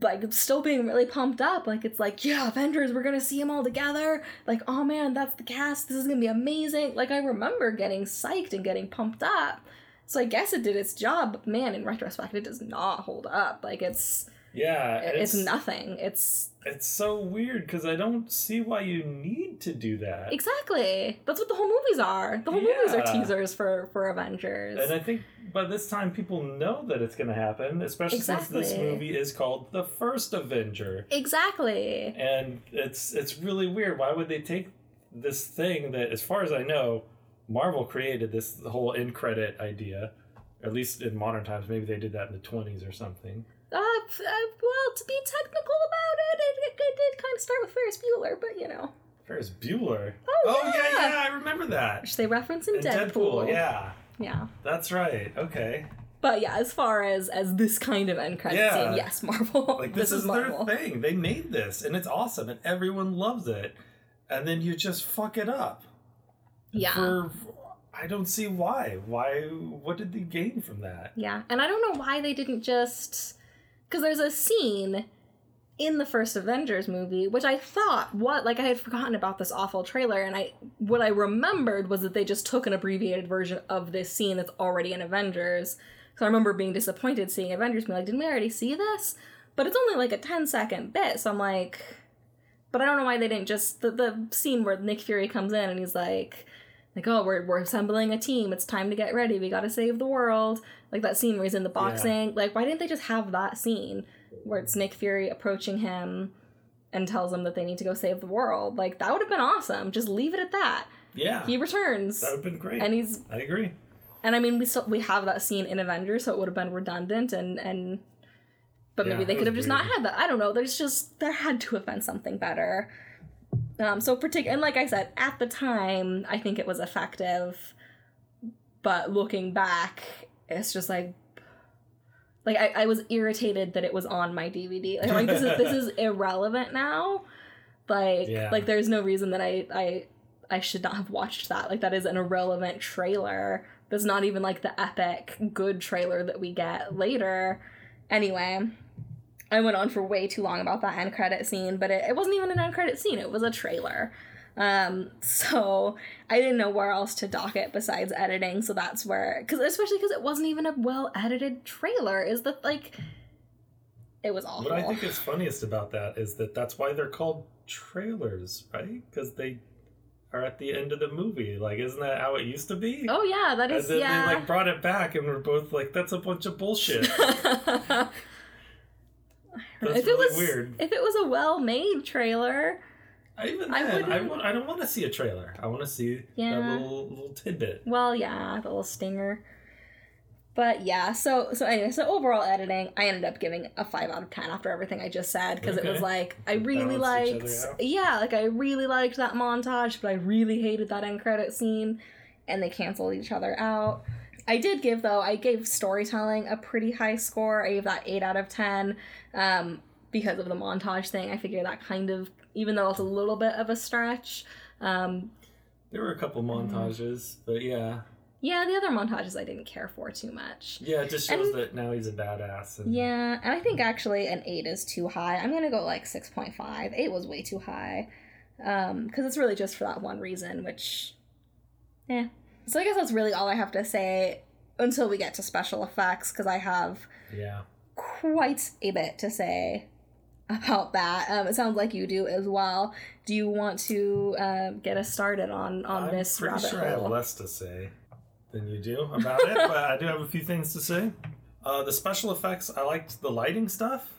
like still being really pumped up. Like it's like yeah avengers we're gonna see them all together. Like oh man that's the cast. This is gonna be amazing. Like i remember getting psyched and getting pumped up. So i guess it did its job but man in retrospect it does not hold up. Like it's Yeah, it's, nothing. It's it's so weird because I don't see why you need to do that. exactly that's what the whole movies are. The whole movies are teasers for for Avengers. And I think by this time people know that it's going to happen, especially since this movie is called the first Avenger. exactly. And it's it's really weird. Why would they take this thing that, as far as I know, Marvel created this whole end credit idea? At least in modern times, maybe they did that in the twenties or something. Uh, uh, well, to be technical about it, it, it, it did kind of start with Ferris Bueller, but you know, Ferris Bueller. Oh, yeah, yeah. yeah, I remember that. which they reference in In Deadpool. yeah, yeah. that's right. Okay, But yeah, as far as as this kind of end credit Yeah. scene, yes, Marvel. like this, is, Marvel. their thing. They made this, and it's awesome, and everyone loves it. And then you just fuck it up. Yeah. For I don't see why. Why? What did they gain from that? Yeah, and I don't know why they didn't just because there's a scene in the first Avengers movie which I thought what like I had forgotten about this awful trailer and I what I remembered was that they just took an abbreviated version of this scene that's already in Avengers. So I remember being disappointed seeing Avengers being like, didn't we already see this? But it's only like a 10 second bit, so I'm like but I don't know why they didn't just the, the scene where Nick Fury comes in and he's like like oh we're, we're assembling a team it's time to get ready we gotta save the world like that scene where he's in the boxing. Like why didn't they just have that scene where it's nick fury approaching him and tells him that they need to go save the world? Like that would have been awesome. Just leave it at that. Yeah, he returns. That would have been great. and he's I agree. and i mean we still we have that scene in avengers so it would have been redundant and and but maybe Yeah, they could have just not had that. I don't know. There's just there had to have been something better. Um so partic- and like i said at the time i think it was effective. But looking back it's just like like I, I was irritated that it was on my dvd like, like this is this is irrelevant now. Like Yeah. like there's no reason that i i i should not have watched that. Like that is an irrelevant trailer that's not even like the epic good trailer that we get later. Anyway i went on for way too long about that end credit scene but it, it wasn't even an end credit scene. It was a trailer um so i didn't know where else to dock it besides editing so that's where because especially because it wasn't even a well edited trailer is that like it was awful What I think is funniest about that is that that's why they're called trailers, right? Because they are at the end of the movie. Like, isn't that how it used to be? oh yeah that is. and then yeah they like brought it back, and we're both like, "That's a bunch of bullshit." That's if it really was weird. if it was a well-made trailer even I then, I, want, I don't want to see a trailer. I want to see Yeah. that little little tidbit. well yeah the little stinger but yeah so so anyway so overall editing i ended up giving a 5 out of 10 after everything i just said because it was like i really liked yeah like i really liked that montage but i really hated that end credit scene and they canceled each other out I did give though. I gave storytelling a pretty high score. I gave that eight out of ten um, because of the montage thing. I figure that kind of, even though it's a little bit of a stretch. Um, There were a couple Mm-hmm. montages, but yeah, yeah, the other montages I didn't care for too much. yeah, it just shows And- that now he's a badass. And Yeah, and I think actually an eight is too high. I'm gonna go like six point five. Eight was way too high, um, because it's really just for that one reason, which, yeah. So I guess that's really all I have to say until we get to special effects, because I have yeah. quite a bit to say about that. Um, it sounds like you do as well. Do you want to um, get us started on on I'm this pretty rabbit sure I have less to say than you do about it, but I do have a few things to say. Uh, the special effects, I liked the lighting stuff,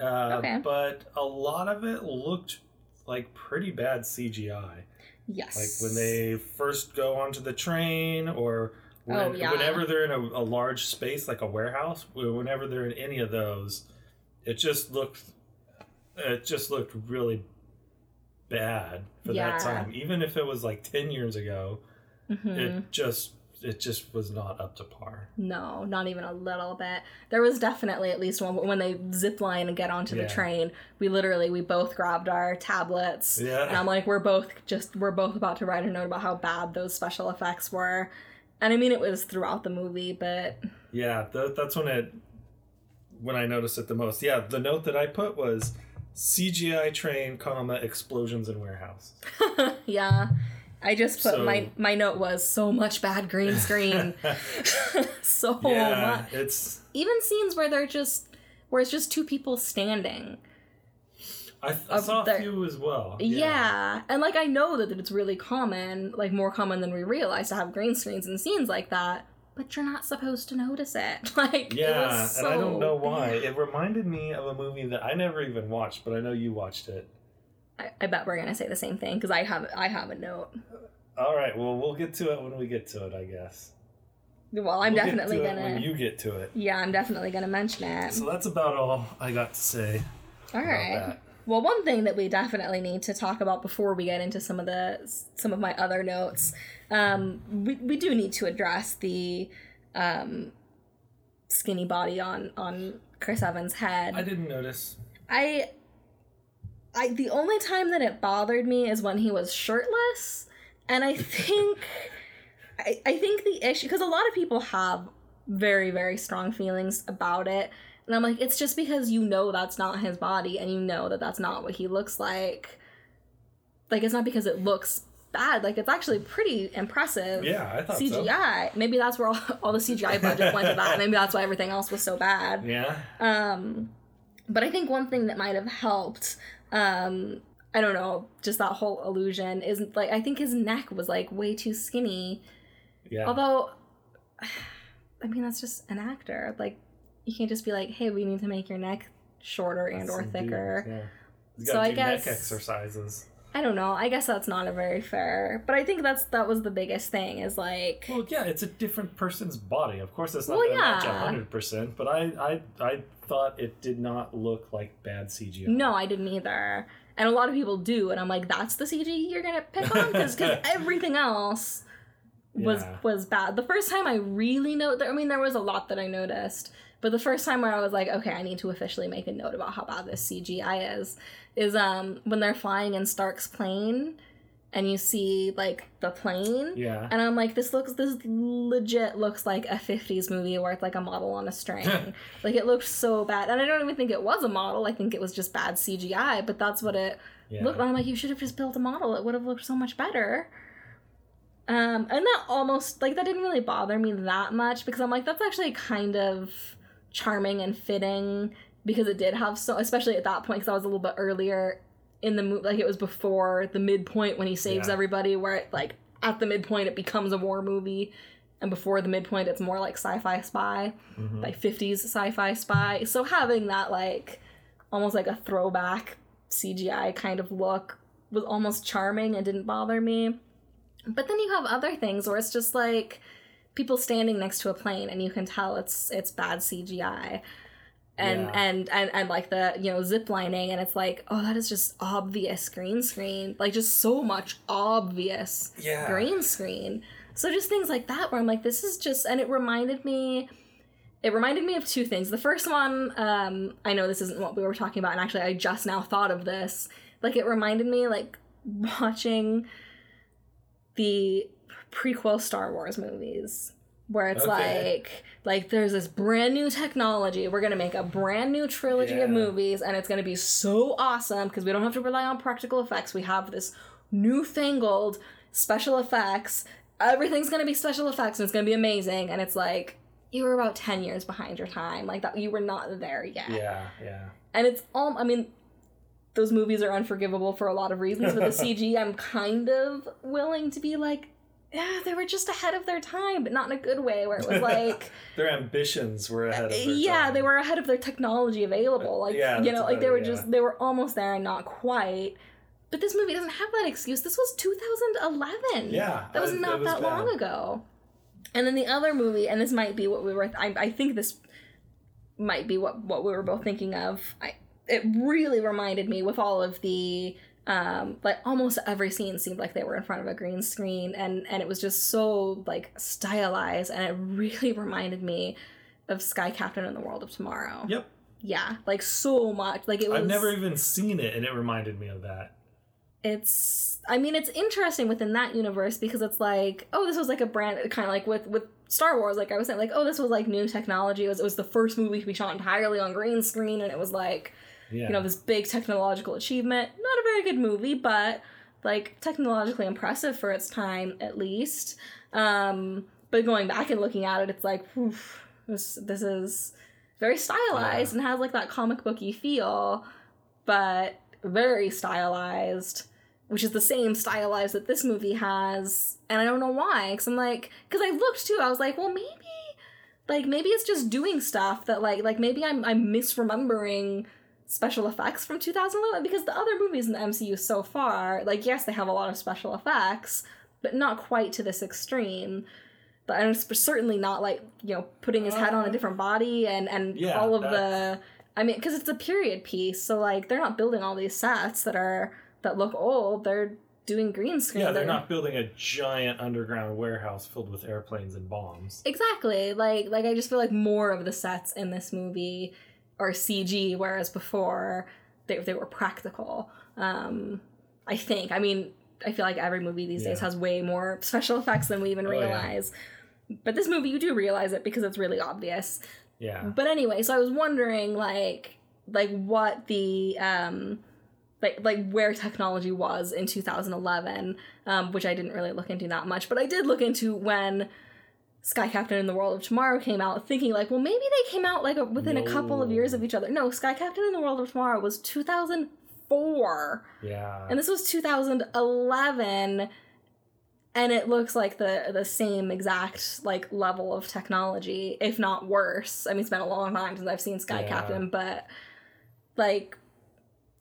uh, Okay. but a lot of it looked like pretty bad CGI. yes. Like when they first go onto the train, or when, Oh, yeah. whenever they're in a, a large space like a warehouse, whenever they're in any of those, it just looked, it just looked really bad for Yeah. that time. Even if it was like ten years ago, Mhm. it just it just was not up to par. No, not even a little bit. There was definitely at least one when they zip line and get onto the train. We literally we both grabbed our tablets. And I'm like, we're both just we're both about to write a note about how bad those special effects were. And I mean it was throughout the movie, but yeah. Th- that's when it when I noticed it the most. Yeah, the note that I put was CGI train, comma explosions in warehouse. yeah. I just put So- my my note was so much bad green screen. so yeah, much. it's Even scenes where they're just where it's just two people standing. I, th- I saw a few as well. Yeah. And like I know that it's really common, like more common than we realize to have green screens and scenes like that, but you're not supposed to notice it. Like it Yeah, was and I don't know why. bad. It reminded me of a movie that I never even watched, but I know you watched it. I, I bet we're gonna say the same thing because I have I have a note. All right, well, we'll get to it when we get to it, I guess. Well, I'm We'll get definitely to gonna. when you get to it. Yeah, I'm definitely gonna mention it. So that's about all I got to say All about right. that. Well, one thing that we definitely need to talk about before we get into some of the some of my other notes, um, we we do need to address the um, skinny body on on Chris Evans' head. I didn't notice. I I the only time that it bothered me is when he was shirtless, and I think I, I think the issue because a lot of people have very very strong feelings about it, and I'm like it's just because you know that's not his body and you know that that's not what he looks like. Like it's not because it looks bad. Like it's actually pretty impressive. Yeah, I thought so. CGI. Maybe that's where all, all the CGI budget went to that. Maybe that's why everything else was so bad. Yeah. Um, but I think one thing that might have helped, um, I don't know, just that whole illusion is like I think his neck was like way too skinny. Yeah. Although, I mean that's just an actor. Like you can't just be like, hey, we need to make your neck shorter and or thicker. dude, Yeah. So I guess- neck exercises. I don't know. I guess that's not a very fair. But I think that's that was the biggest thing is like Well, yeah, it's a different person's body. Of course, it's not Well, going to match yeah. hundred percent. But I, I, I thought it did not look like bad CGI. No, I didn't either. And a lot of people do, and I'm like, that's the CG you're gonna pick on because everything else was Yeah. was bad. The first time I really know, I mean, there was a lot that I noticed, but the first time where I was like, okay, I need to officially make a note about how bad this CGI is, is um when they're flying in Stark's plane, and you see like the plane, Yeah. and I'm like, this looks, this legit looks like a 50s movie where it's like a model on a string. like it looked so bad. And I don't even think it was a model. I think it was just bad CGI, but that's what it Yeah. looked like. I'm like, you should have just built a model. It would have looked so much better. Um, and that almost, like, that didn't really bother me that much because I'm like, that's actually kind of charming and fitting because it did have so, especially at that point, because I was a little bit earlier in the movie, like, it was before the midpoint when he saves Yeah. everybody, where it, like, at the midpoint, it becomes a war movie. And before the midpoint, it's more like sci fi spy Mhm. like 50s sci-fi spy so having that like almost like a throwback cgi kind of look was almost charming and didn't bother me but then you have other things where it's just like people standing next to a plane and you can tell it's it's bad cgi and Yeah. and and and like the you know zip lining and it's like oh that is just obvious green screen. Like just so much obvious Yeah. green screen. So just things like that where i'm like this is just and it reminded me it reminded me of two things. The first one um i know this isn't what we were talking about and actually i just now thought of this. Like it reminded me like watching the prequel star wars movies where it's Okay. like like there's this brand new technology we're gonna make a brand new trilogy of movies and it's gonna be so awesome because we don't have to rely on practical effects we have this newfangled special effects everything's gonna be special effects and it's gonna be amazing and it's like you were about 10 years behind your time like that you were not there yet Yeah. Yeah. and it's all i mean those movies are unforgivable for a lot of reasons but the cg i'm kind of willing to be like yeah they were just ahead of their time but not in a good way where it was like Their ambitions were ahead of their yeah time. they were ahead of their technology available like Yeah, you know like they were yeah. just they were almost there and not quite but this movie doesn't have that excuse this was 2011 Yeah. that was it not that bad. long ago. And then the other movie, and this might be what we were. I, I think this might be what what we were both thinking of. I, it really reminded me with all of the um like almost every scene seemed like they were in front of a green screen and and it was just so like stylized and it really reminded me of sky captain and the world of tomorrow Yep. yeah like so much like it was I've never even seen it, and it reminded me of that. it's i mean it's interesting within that universe because it's like oh this was like a brand kind of like with with star wars like i was saying like oh this was like new technology it was, it was the first movie to be shot entirely on green screen and it was like Yeah. you know this big technological achievement not a very good movie but like technologically impressive for its time at least um but going back and looking at it it's like this this is very stylized Yeah. and has like that comic booky feel, but very stylized, which is the same stylized that this movie has. And I don't know why, because I'm like, because I looked too, I was like, well, maybe, like maybe it's just doing stuff that like like maybe I'm I'm misremembering special effects from 2011 because the other movies in the MCU so far, like yes, they have a lot of special effects, but not quite to this extreme. But and certainly not like you know putting his head on a Uh, different body and and yeah, all of that- the. I mean, because it's a period piece, so like they're not building all these sets that are that look old. They're doing green screen. Yeah, they're not building a giant underground warehouse filled with airplanes and bombs. Exactly. Like like I just feel like more of the sets in this movie are CG, whereas before they they were practical. Um, I think. I mean, I feel like every movie these days has way more special effects than we even Oh, yeah. realize. But this movie, you do realize it because it's really obvious. Yeah. But anyway, so I was wondering, like, like what the um, like like where technology was in 2011, um, which I didn't really look into that much, but I did look into when Sky Captain and the World of Tomorrow came out, thinking like, well, maybe they came out like a, within a couple of years of each other. No, Sky Captain and the World of Tomorrow was 2004 Yeah. and this was 2011 and it looks like the the same exact like level of technology if not worse i mean it's been a long time since i've seen sky Yeah. captain but like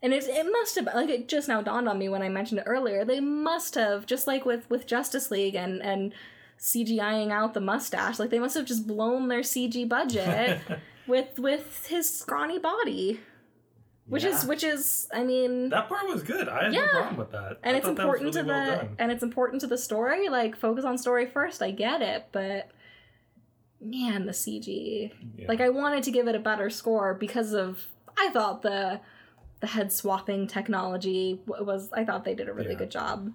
and it, it must have like it just now dawned on me when i mentioned it earlier they must have just like with with justice league and and cgiing out the mustache like they must have just blown their cg budget with with his scrawny body which is which is i mean that part was good. I had Yeah. no problem with that. and I it's thought that was important really to the done. and it's important to the story like focus on story first i get it but man the cg Yeah. like i wanted to give it a better score because of i thought the the head swapping technology was i thought they did a really Yeah. good job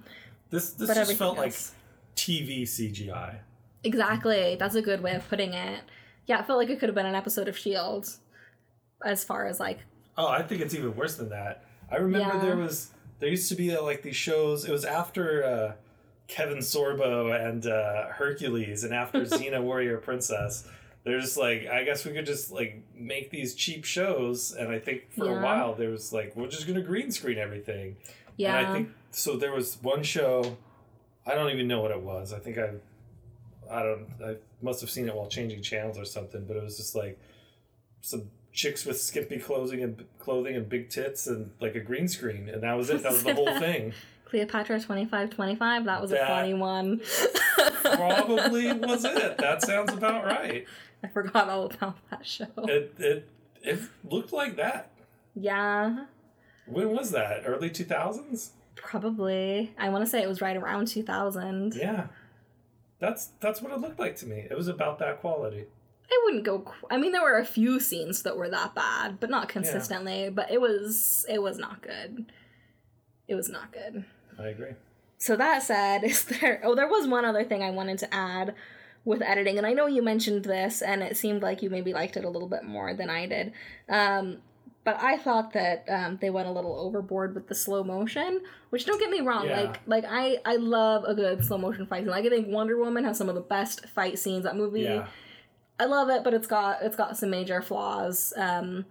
this this but just felt like else- TV CGI. exactly that's a good way of putting it yeah it felt like it could have been an episode of shield as far as like Oh, I think it's even worse than that. I remember Yeah. there was there used to be uh, like these shows. It was after uh, Kevin Sorbo and uh, Hercules, and after Xena Warrior Princess. There's like I guess we could just like make these cheap shows, and I think for Yeah. a while there was like we're just gonna green screen everything. yeah And I think so. There was one show. I don't even know what it was. I think I, I don't. I must have seen it while changing channels or something. But it was just like some chicks with skimpy clothing and clothing and big tits and like a green screen, and that was it. That was the whole thing. cleopatra 2525 that was a That- funny one Probably was it. That sounds about right. i forgot all about that show It it it looked like that. yeah When was that? Early two thousands. Probably. I want to say it was right around 2000. Yeah. That's that's what it looked like to me. It was about that quality. I wouldn't go. Qu- I mean, there were a few scenes that were that bad, but not consistently. But it was it was not good. It was not good. I agree. So that said, is there? Oh, there was one other thing I wanted to add with editing, and I know you mentioned this, and it seemed like you maybe liked it a little bit more than I did. Um, but I thought that um, they went a little overboard with the slow motion. Which don't get me wrong, Yeah. like like I I love a good slow motion fight scene. Like I think Wonder Woman has some of the best fight scenes. That movie, Yeah. I love it, but it's got it's got some major flaws. Um,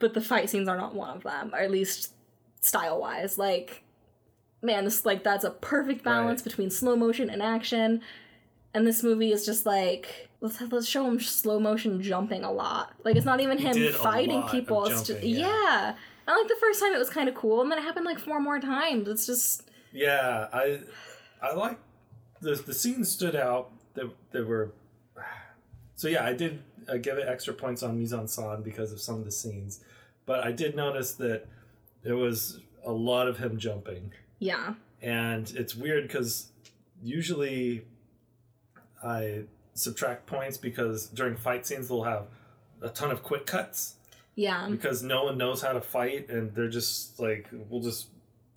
but the fight scenes are not one of them, or at least style wise. Like, man, this like that's a perfect balance Right. between slow motion and action. And this movie is just like let's let's show him slow motion jumping a lot. Like it's not even him fighting people. It's just yeah. yeah. And like the first time it was kind of cool, and then it happened like four more times. It's just Yeah, I I like the the scenes stood out that that were so yeah I did uh, give it extra points on mise en scène because of some of the scenes, but I did notice that there was a lot of him jumping, yeah, and it's weird because usually I subtract points because during fight scenes they'll have a ton of quick cuts. Yeah, because no one knows how to fight and they're just like we'll just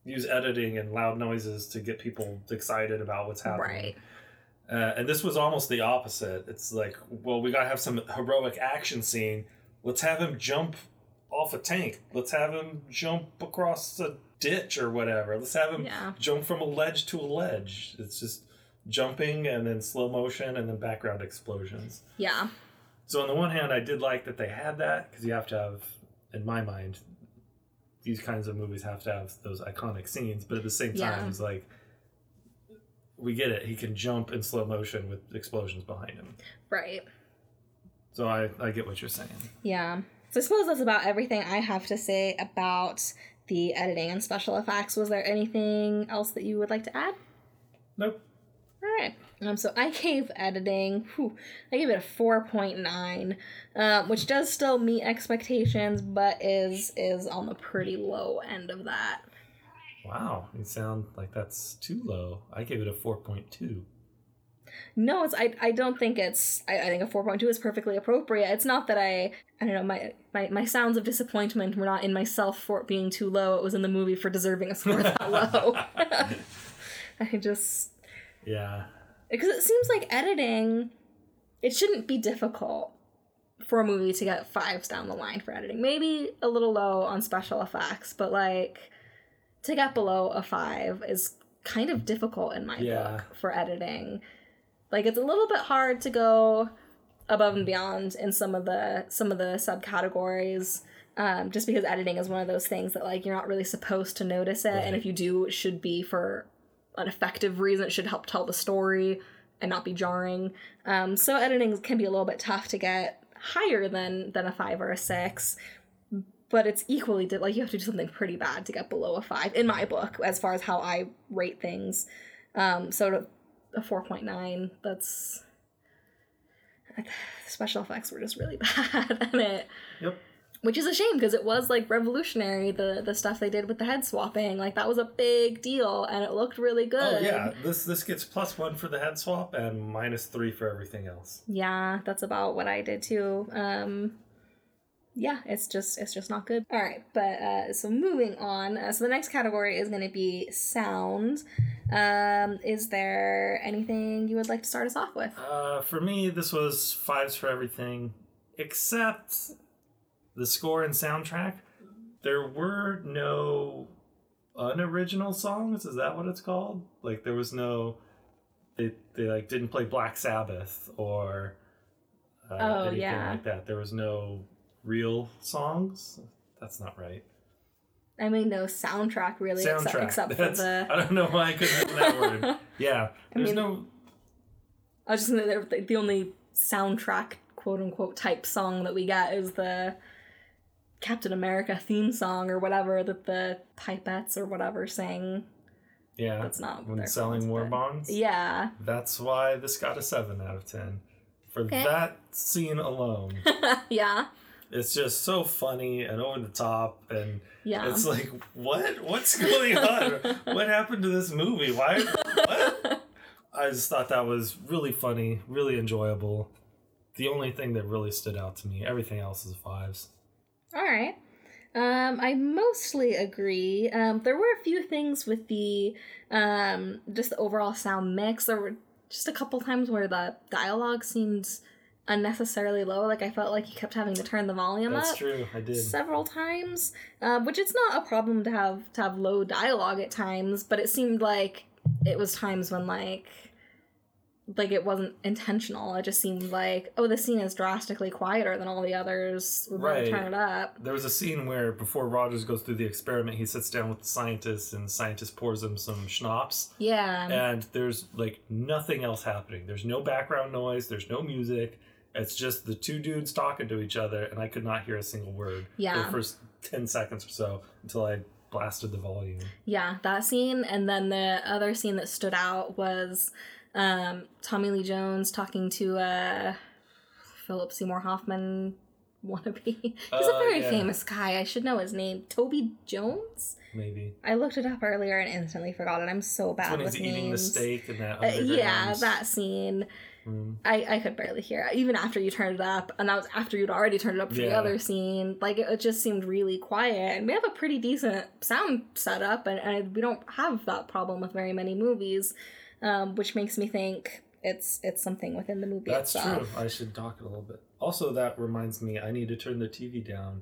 use editing and loud noises to get people excited about what's happening. Right. uh, and this was almost the opposite. It's like well we gotta have some heroic action scene. Let's have him jump off a tank. Let's have him jump across a ditch or whatever. Let's have him Yeah. jump from a ledge to a ledge. It's just jumping and then slow motion and then background explosions Yeah. So on the one hand, I did like that they had that because you have to have, in my mind, these kinds of movies have to have those iconic scenes. But at the same time, Yeah. it's like we get it. He can jump in slow motion with explosions behind him. Right. So I, I get what you're saying. Yeah. So I suppose that's about everything I have to say about the editing and special effects. Was there anything else that you would like to add? Nope. All right. Um, so I gave editing, whew, I gave it a four point nine, um, which does still meet expectations, but is is on the pretty low end of that. Wow, you sound like that's too low. I gave it a four point two. No, it's I, I don't think it's I, I think a four point two is perfectly appropriate. It's not that I I don't know my, my my sounds of disappointment were not in myself for it being too low. It was in the movie for deserving a score that low. I just Yeah. because it seems like editing it shouldn't be difficult for a movie to get fives down the line for editing maybe a little low on special effects but like to get below a five is kind of difficult in my Yeah. book for editing like it's a little bit hard to go above and beyond in some of the some of the subcategories um, just because editing is one of those things that like you're not really supposed to notice it and if you do it should be for an effective reason it should help tell the story and not be jarring. Um, so editing can be a little bit tough to get higher than than a five or a six but it's equally di- like you have to do something pretty bad to get below a five in my book as far as how i rate things. Um, so a 4.9 that's special effects were just really bad in it. Yep. Which is a shame because it was like revolutionary the the stuff they did with the head swapping. Like that was a big deal and it looked really good. Oh yeah, this this gets plus one for the head swap and minus three for everything else. yeah that's about what i did too. Um yeah it's just it's just not good. All right but uh so moving on. Uh, so the next category is going to be sound. Um is there anything you would like to start us off with? Uh, for me, this was fives for everything except the score and soundtrack. There were no unoriginal songs. Is that what it's called? Like there was no. They they like didn't play Black Sabbath or. Uh, Oh, anything yeah. like that. There was no real songs. That's not right. i mean no soundtrack really except, Soundtrack. except for That's, the I don't know why I couldn't remember that word. Yeah, I there's mean- no. I was just gonna the only soundtrack quote unquote type song that we get is the Captain America theme song or whatever that the pipettes or whatever sang. Yeah, That's not when selling songs, war bonds. Yeah. That's why this got a 7 out of 10. For Okay. that scene alone. yeah. it's just so funny and over the top and Yeah. it's like what? What's going on? what happened to this movie? Why what? I just thought that was really funny, really enjoyable. The only thing that really stood out to me, everything else is fives. All right. Um, I mostly agree. Um, there were a few things with the um, just the overall sound mix. There were just a couple times where the dialogue seemed unnecessarily low. Like I felt like you kept having to turn the volume That's up true. I did. several times, uh, which it's not a problem to have to have low dialogue at times. But it seemed like it was times when like like it wasn't intentional. It just seemed like oh, the scene is drastically quieter than all the others. We're going Right. turn it up. There was a scene where before Rogers goes through the experiment, he sits down with the scientist and the scientist pours him some schnapps. Yeah. and there's like nothing else happening. There's no background noise, there's no music. It's just the two dudes talking to each other, and I could not hear a single word for Yeah. the first 10 seconds or so until I blasted the volume. Yeah, that scene, and then the other scene that stood out was um, Tommy Lee Jones talking to uh, Philip Seymour Hoffman wannabe. He's a Uh, very yeah. famous guy. I should know his name. Toby Jones. Maybe. I looked it up earlier and instantly forgot it. I'm so bad when with he's eating the steak in that Uh, yeah, that scene. room. I, I could barely hear it, even after you turned it up, and that was after you'd already turned it up for the other scene. Like it, it just seemed really quiet, and we have a pretty decent sound setup, and, and we don't have that problem with very many movies, um, which makes me think it's it's something within the movie That's itself. true. I should talk it a little bit. Also, that reminds me, I need to turn the TV down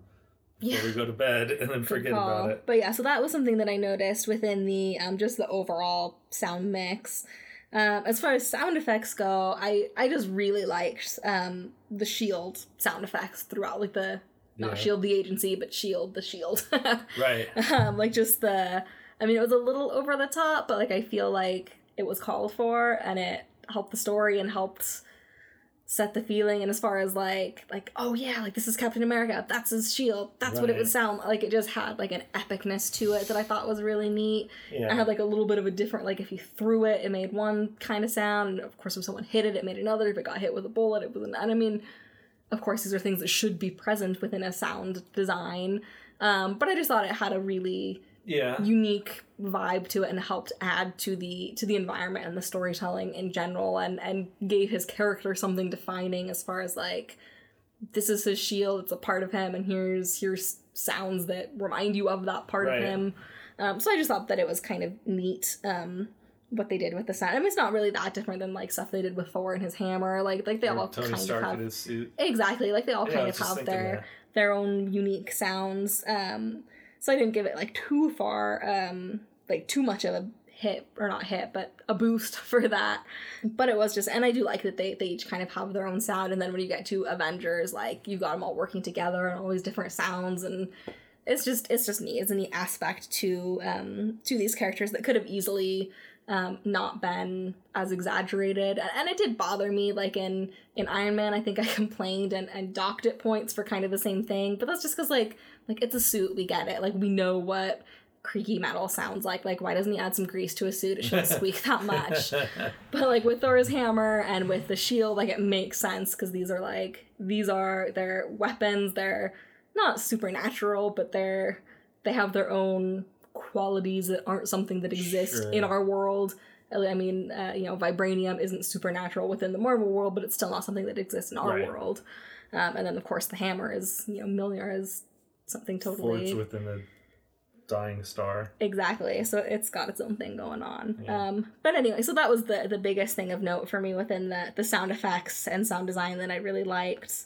before Yeah. we go to bed and then forget about it. But yeah, so that was something that I noticed within the um, just the overall sound mix. Um, as far as sound effects go, I I just really liked um, the Shield sound effects throughout, like the not Yeah. Shield the agency, but Shield the Shield. Right. um, like just the, I mean, it was a little over the top, but like I feel like it was called for and it helped the story and helped set the feeling. And as far as like like oh yeah, like this is Captain America, that's his shield, that's what it would sound like. It just had like an epicness to it that I thought was really neat. Yeah. I had like a little bit of a different like if you threw it, it made one kind of sound, and of course if someone hit it, it made another. If it got hit with a bullet, it was an. And I mean, of course these are things that should be present within a sound design. Um, but I just thought it had a really yeah. unique vibe to it and helped add to the to the environment and the storytelling in general and and gave his character something defining as far as like this is his shield it's a part of him and here's here's sounds that remind you of that part Right. of him um, so i just thought that it was kind of neat um what they did with the sound i mean it's not really that different than like stuff they did with thor and his hammer like like they Or all Tony kind Stark of have in his suit. exactly like they all Yeah, kind of have their that. their own unique sounds um so i didn't give it like too far um like too much of a hit or not hit but a boost for that. But it was just and i do like that they they each kind of have their own sound and then when you get to avengers like you got them all working together and all these different sounds and it's just it's just neat. It's a neat aspect to um to these characters that could have easily um not been as exaggerated. And, and it did bother me like in in iron man i think i complained and and docked it points for kind of the same thing but that's just because like like it's a suit we get it like we know what creaky metal sounds like like why doesn't he add some grease to a suit it shouldn't squeak that much but like with Thor's hammer and with the shield, like it makes sense because these are like these are their weapons. They're not supernatural, but they're they have their own qualities that aren't something that exist Sure. in our world. I mean, uh, you know, vibranium isn't supernatural within the Marvel world, but it's still not something that exists in our Right. world. Um, and then, of course, the hammer is, you know, Mjolnir is something totally Forged within a dying star. Exactly. So it's got its own thing going on. Yeah. Um, but anyway, so that was the the biggest thing of note for me within the the sound effects and sound design that I really liked.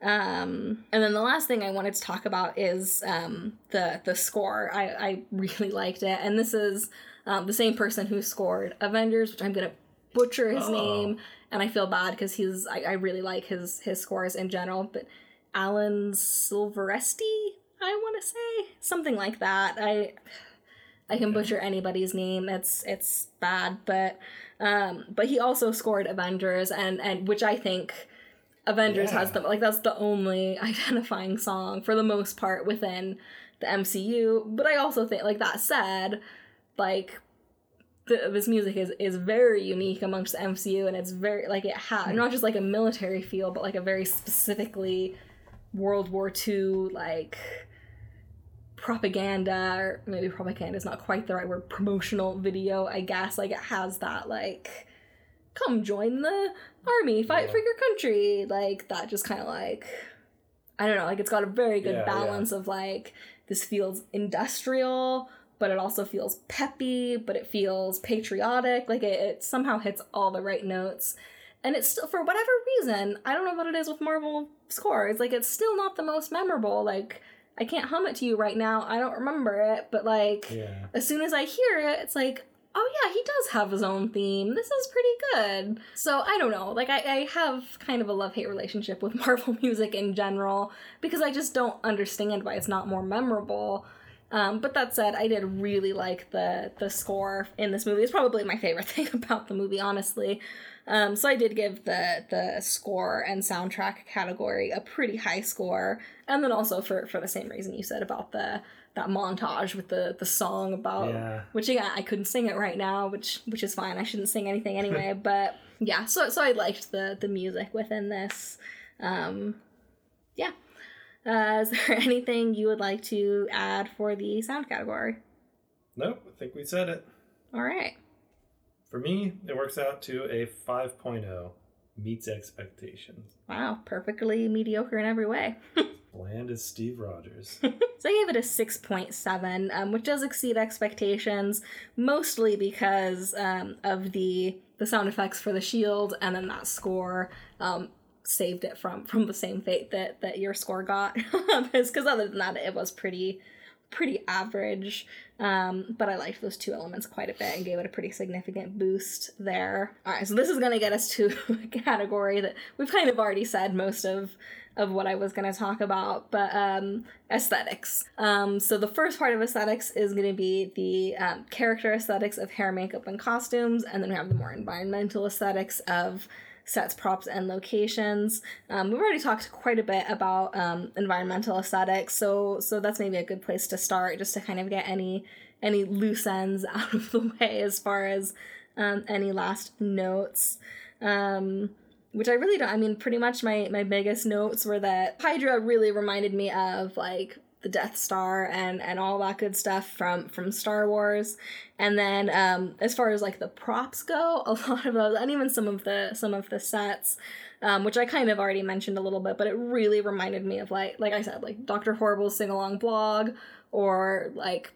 Um, and then the last thing I wanted to talk about is um, the the score. I I really liked it, and this is um, the same person who scored Avengers, which I'm gonna butcher his Oh. name, and I feel bad because he's I, I really like his his scores in general, but Alan Silveresti, I want to say something like that. I I can butcher anybody's name. It's it's bad, but um, but he also scored Avengers, and and which I think Avengers has Yeah. the like that's the only identifying song for the most part within the MCU. But I also think like that said, like th- this music is is very unique amongst the MCU, and it's very like it had not just like a military feel, but like a very specifically World War II like propaganda or maybe propaganda is not quite the right word promotional video i guess. Like it has that like come join the army fight Yeah. for your country. Like that just kind of like i don't know like it's got a very good Yeah, balance of like this feels industrial but it also feels peppy but it feels patriotic. Like it, it somehow hits all the right notes. And it's still for whatever reason i don't know what it is with marvel scores like it's still not the most memorable like i can't hum it to you right now i don't remember it but like Yeah. as soon as i hear it it's like oh yeah he does have his own theme this is pretty good so i don't know like i, I have kind of a love-hate relationship with marvel music in general because i just don't understand why it's not more memorable um, but that said, I did really like the the score in this movie. It's probably my favorite thing about the movie, honestly. Um, so I did give the the score and soundtrack category a pretty high score, and then also for for the same reason you said about the that montage with the the song about Yeah. which again I couldn't sing it right now, which which is fine. I shouldn't sing anything anyway. but yeah, so so I liked the the music within this. Um, yeah. Uh, is there anything you would like to add for the sound category? Nope. I think we said it. All right. For me, it works out to a 5.0. Meets expectations. Wow, perfectly mediocre in every way. Bland as Steve Rogers. So I gave it a 6.7, um, which does exceed expectations, mostly because um, of the the sound effects for the shield and then that score um, saved it from from the same fate that that your score got. Because other than that, it was pretty pretty average. Um, but I liked those two elements quite a bit and gave it a pretty significant boost there. All right, so this is going to get us to a category that we've kind of already said most of of what I was going to talk about, but um, aesthetics. Um, so the first part of aesthetics is going to be the um, character aesthetics of hair, makeup, and costumes, and then we have the more environmental aesthetics of sets, props, and locations. Um, we've already talked quite a bit about um, environmental aesthetics, so so that's maybe a good place to start, just to kind of get any any loose ends out of the way as far as um, any last notes. Um, which I really don't. I mean, pretty much my my biggest notes were that Hydra really reminded me of like the Death Star and and all that good stuff from from Star Wars. And then um, as far as like the props go, a lot of those, and even some of the some of the sets, um, which I kind of already mentioned a little bit, but it really reminded me of like like I said, like Doctor Horrible's sing along blog or like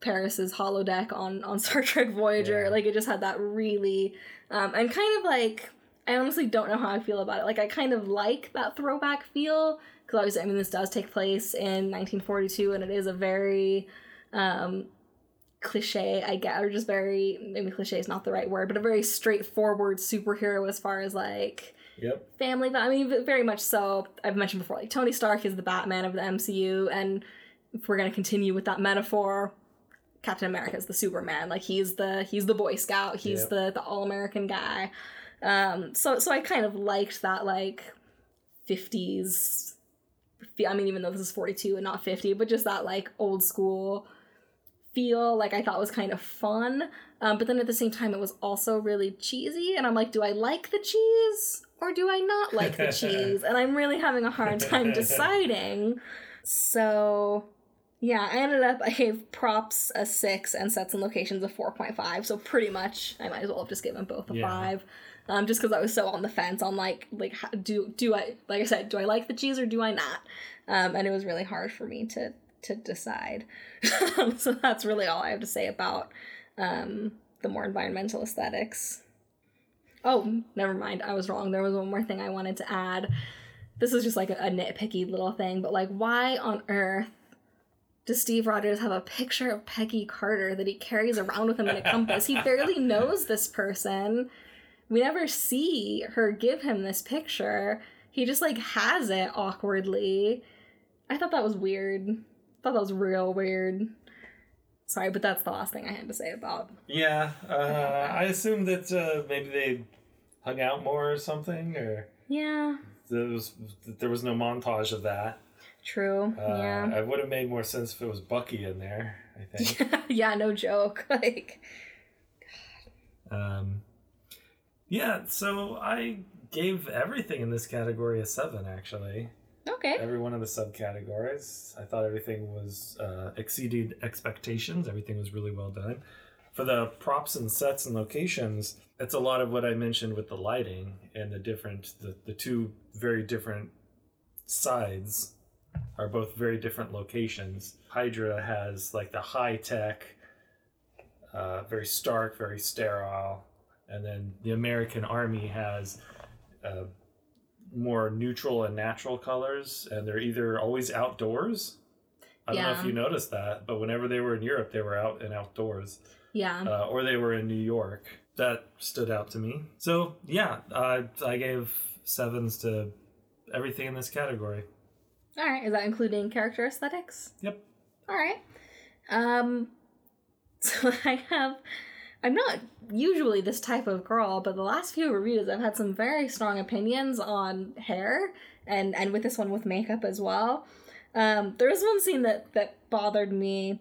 Paris's holodeck on on Star Trek Voyager. Yeah. Like it just had that really um, and kind of like I honestly don't know how I feel about it. Like I kind of like that throwback feel because obviously I mean this does take place in 1942 and it is a very um, cliche I get or just very maybe cliche is not the right word but a very straightforward superhero as far as like Yep. family but I mean very much so I've mentioned before like Tony Stark is the Batman of the MCU and if we're gonna continue with that metaphor Captain America is the Superman like he's the he's the Boy Scout he's Yep. the the all American guy um so so I kind of liked that like 50s I mean even though this is 42 and not 50 but just that like old school feel like I thought was kind of fun. Um, but then at the same time it was also really cheesy and I'm like do I like the cheese or do I not like the cheese? And I'm really having a hard time deciding. So yeah I ended up I gave props a 6 and sets and locations a 4.5 so pretty much I might as well have just given both a Yeah. 5 um, just because I was so on the fence on like like how, do do I like I said do I like the cheese or do I not? Um, and it was really hard for me to to decide. So that's really all I have to say about um, the more environmental aesthetics. Oh never mind. I was wrong. There was one more thing I wanted to add. This is just like a, a nitpicky little thing but like why on earth does Steve Rogers have a picture of Peggy Carter that he carries around with him in a compass? He barely knows this person we never see her give him this picture. He just like has it awkwardly. I thought that was weird. thought that was real weird. Sorry, but that's the last thing I had to say about. Yeah. Uh, I assume that uh, maybe they hung out more or something, or Yeah, there was there was no montage of that. true. Uh, yeah. It would have made more sense if it was Bucky in there. I think. yeah, no joke. like, God. um, yeah. So I gave everything in this category a seven. Actually, okay. every one of the subcategories. I thought everything was uh, exceeded expectations. Everything was really well done. For the props and sets and locations, it's a lot of what I mentioned with the lighting and the different, the, the two very different sides are both very different locations. Hydra has like the high tech, uh, very stark, very sterile, and then the American Army has uh, more neutral and natural colors, and they're either always outdoors. I don't know if you noticed that, but whenever they were in Europe, they were out and outdoors, Yeah. uh, or they were in New York. That stood out to me. So yeah, uh, I gave sevens to everything in this category. All right. Is that including character aesthetics? Yep. All right. Um, so I have. I'm not usually this type of girl, but the last few reviews I've had some very strong opinions on hair, and and with this one with makeup as well. Um, there was one scene that that bothered me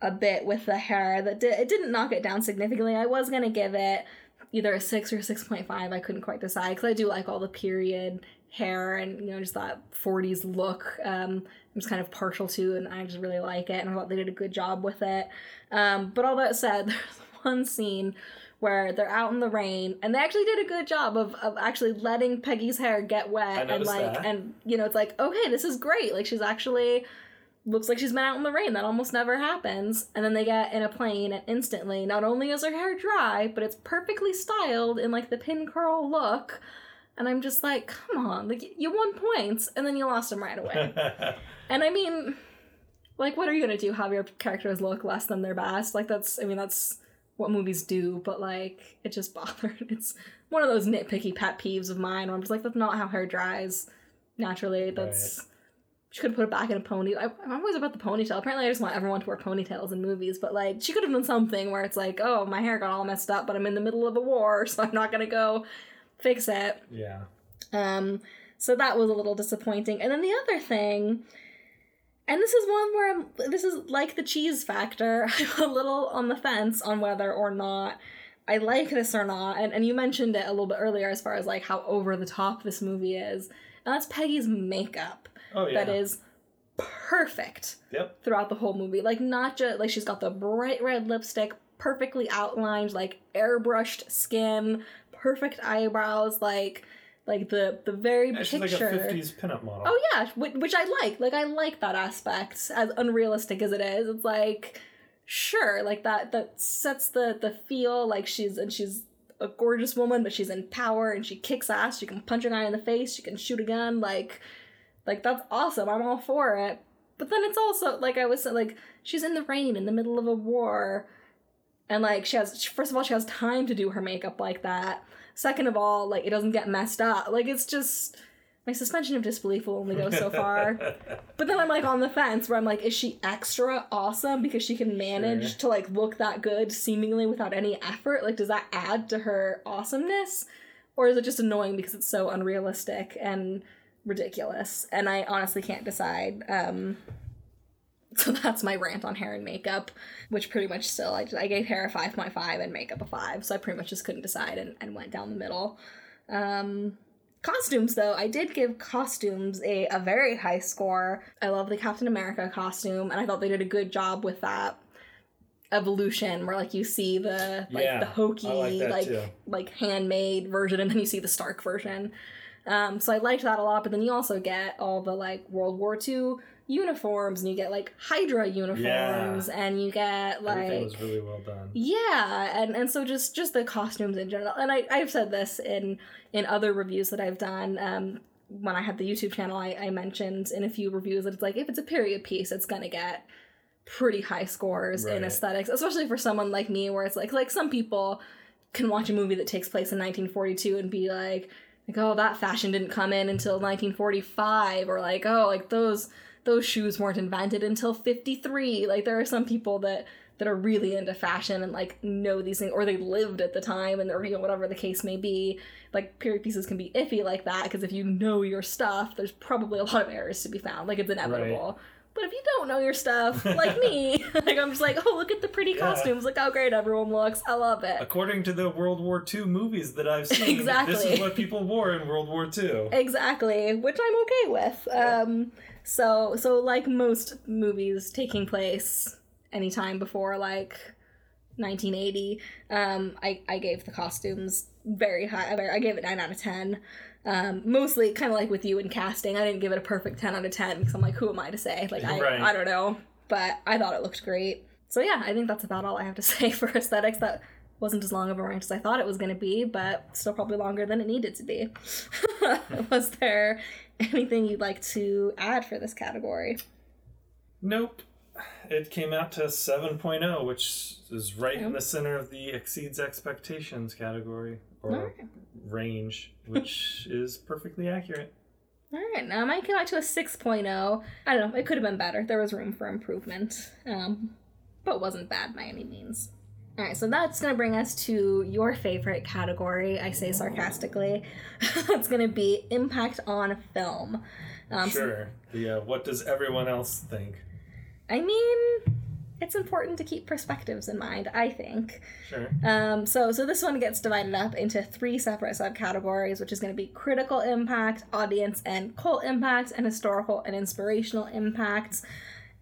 a bit with the hair that did, it didn't knock it down significantly. I was gonna give it either a six or six point five. I couldn't quite decide because I do like all the period hair and you know just that 40s look. Um, I'm just kind of partial to, and I just really like it, and I thought they did a good job with it. Um, but all that said, one scene where they're out in the rain, and they actually did a good job of, of actually letting Peggy's hair get wet, and like, that. and you know, it's like, okay, this is great. Like she's actually looks like she's been out in the rain. That almost never happens. And then they get in a plane, and instantly, not only is her hair dry, but it's perfectly styled in like the pin curl look. And I'm just like, come on, like you won points, and then you lost them right away. And I mean, like what are you gonna do? Have your characters look less than their best? Like that's I mean that's what movies do, but like it just bothered. It's one of those nitpicky pet peeves of mine where I'm just like, that's not how hair dries naturally. That's Right. she could have put it back in a pony. I, I'm always about the ponytail. Apparently, I just want everyone to wear ponytails in movies, but like she could have done something where it's like, oh, my hair got all messed up, but I'm in the middle of a war, so I'm not gonna go fix it. Yeah. Um, so that was a little disappointing. And then the other thing, and this is one where I'm, this is like the cheese factor. I'm a little on the fence on whether or not I like this or not. And, and you mentioned it a little bit earlier as far as like how over the top this movie is. And that's Peggy's makeup. Oh yeah. That is perfect Yep. throughout the whole movie. Like not just like she's got the bright red lipstick, perfectly outlined, like airbrushed skin, perfect eyebrows, like like the the very Yeah, she's picture. like a 50s pinup model. Oh yeah, which, which I like. Like I like that aspect, as unrealistic as it is. It's like sure, like that that sets the the feel. Like she's and she's a gorgeous woman, but she's in power and she kicks ass. She can punch a guy in the face. She can shoot a gun. Like like that's awesome. I'm all for it. But then it's also like I was like she's in the rain in the middle of a war, and like she has first of all she has time to do her makeup like that. Second of all, like it doesn't get messed up. Like it's just my suspension of disbelief will only go so far. But then I'm like on the fence where I'm like, is she extra awesome because she can manage Sure. to like look that good seemingly without any effort? Like, does that add to her awesomeness? Or is it just annoying because it's so unrealistic and ridiculous? And I honestly can't decide. Um, so that's my rant on hair and makeup, which pretty much still, I, I gave hair a 5.5 and makeup a 5. So I pretty much just couldn't decide and, and went down the middle. Um, Costumes, though, I did give costumes a, a very high score. I love the Captain America costume, and I thought they did a good job with that evolution where like you see the like Yeah, the hokey like like too. like handmade version and then you see the Stark version. Um, so I liked that a lot, but then you also get all the like World War II uniforms and you get like Hydra uniforms and you get like Everything was really well done. yeah and and so just just the costumes in general. And i i've said this in in other reviews that i've done. Um when i had the youtube channel i, I mentioned in a few reviews that it's like if it's a period piece it's gonna get pretty high scores in aesthetics especially for someone like me where it's like like some people can watch a movie that takes place in 1942 and be like like oh that fashion didn't come in until 1945 or like oh like those those shoes weren't invented until 53 like there are some people that that are really into fashion and like know these things or they lived at the time and or you know whatever the case may be. Like period pieces can be iffy like that because if you know your stuff there's probably a lot of errors to be found. Like it's inevitable. But if you don't know your stuff like me like i'm just like oh look at the pretty Yeah. costumes. Look how great everyone looks. I love it. According to the World War II movies that I've seen, exactly this is what people wore in World War II. exactly which i'm okay with. Um so so like most movies taking place anytime before like 1980 um i i gave the costumes very high i I gave it 9 out of 10 um mostly kind of like with you in casting i didn't give it a perfect 10 out of 10 because i'm like who am i to say? Like i Right. i don't know. But i thought it looked great. So yeah i think that's about all i have to say for aesthetics that wasn't as long of a rant as I thought it was going to be, but still probably longer than it needed to be. was there anything you'd like to add for this category? Nope. It came out to 7.0, which is right in the center of the exceeds expectations category or Alright. range, which is perfectly accurate. All right, now mine came out to a 6.0. I don't know, it could have been better. There was room for improvement, um, but wasn't bad by any means. All right, so that's going to bring us to your favorite category, I say sarcastically. it's going to be impact on film. Um, sure. The uh, what does everyone else think? I mean, it's important to keep perspectives in mind, I think. Sure. Um, so, so this one gets divided up into three separate subcategories, which is going to be critical impact, audience and cult impact, and historical and inspirational impacts.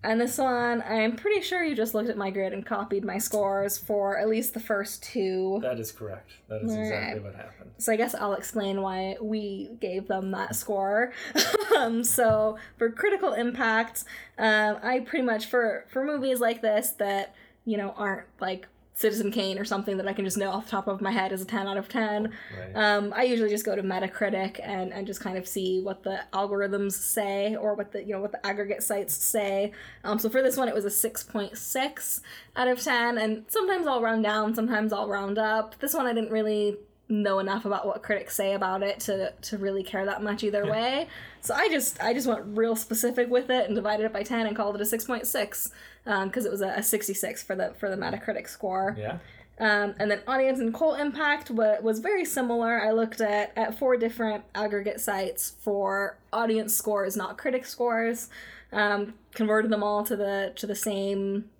And this one, I'm pretty sure you just looked at my grid and copied my scores for at least the first two. That is correct. That is exactly Alright. what happened. So I guess I'll explain why we gave them that score. um, so for critical impact, um, I pretty much for for movies like this that you know aren't like Citizen Kane or something that I can just know off the top of my head is a 10 out of 10. Right. Um, I usually just go to Metacritic and, and just kind of see what the algorithms say or what the you know what the aggregate sites say. Um, so for this one, it was a 6.6 out of 10, and sometimes I'll round down, sometimes I'll round up. This one I didn't really know enough about what critics say about it to to really care that much either yeah. way. So I just I just went real specific with it and divided it by 10 and called it a 6.6 because um, it was a, a, 66 for the for the Metacritic score. Yeah. Um, and then audience and cult impact was, was very similar. I looked at at four different aggregate sites for audience scores, not critic scores. Um, converted them all to the to the same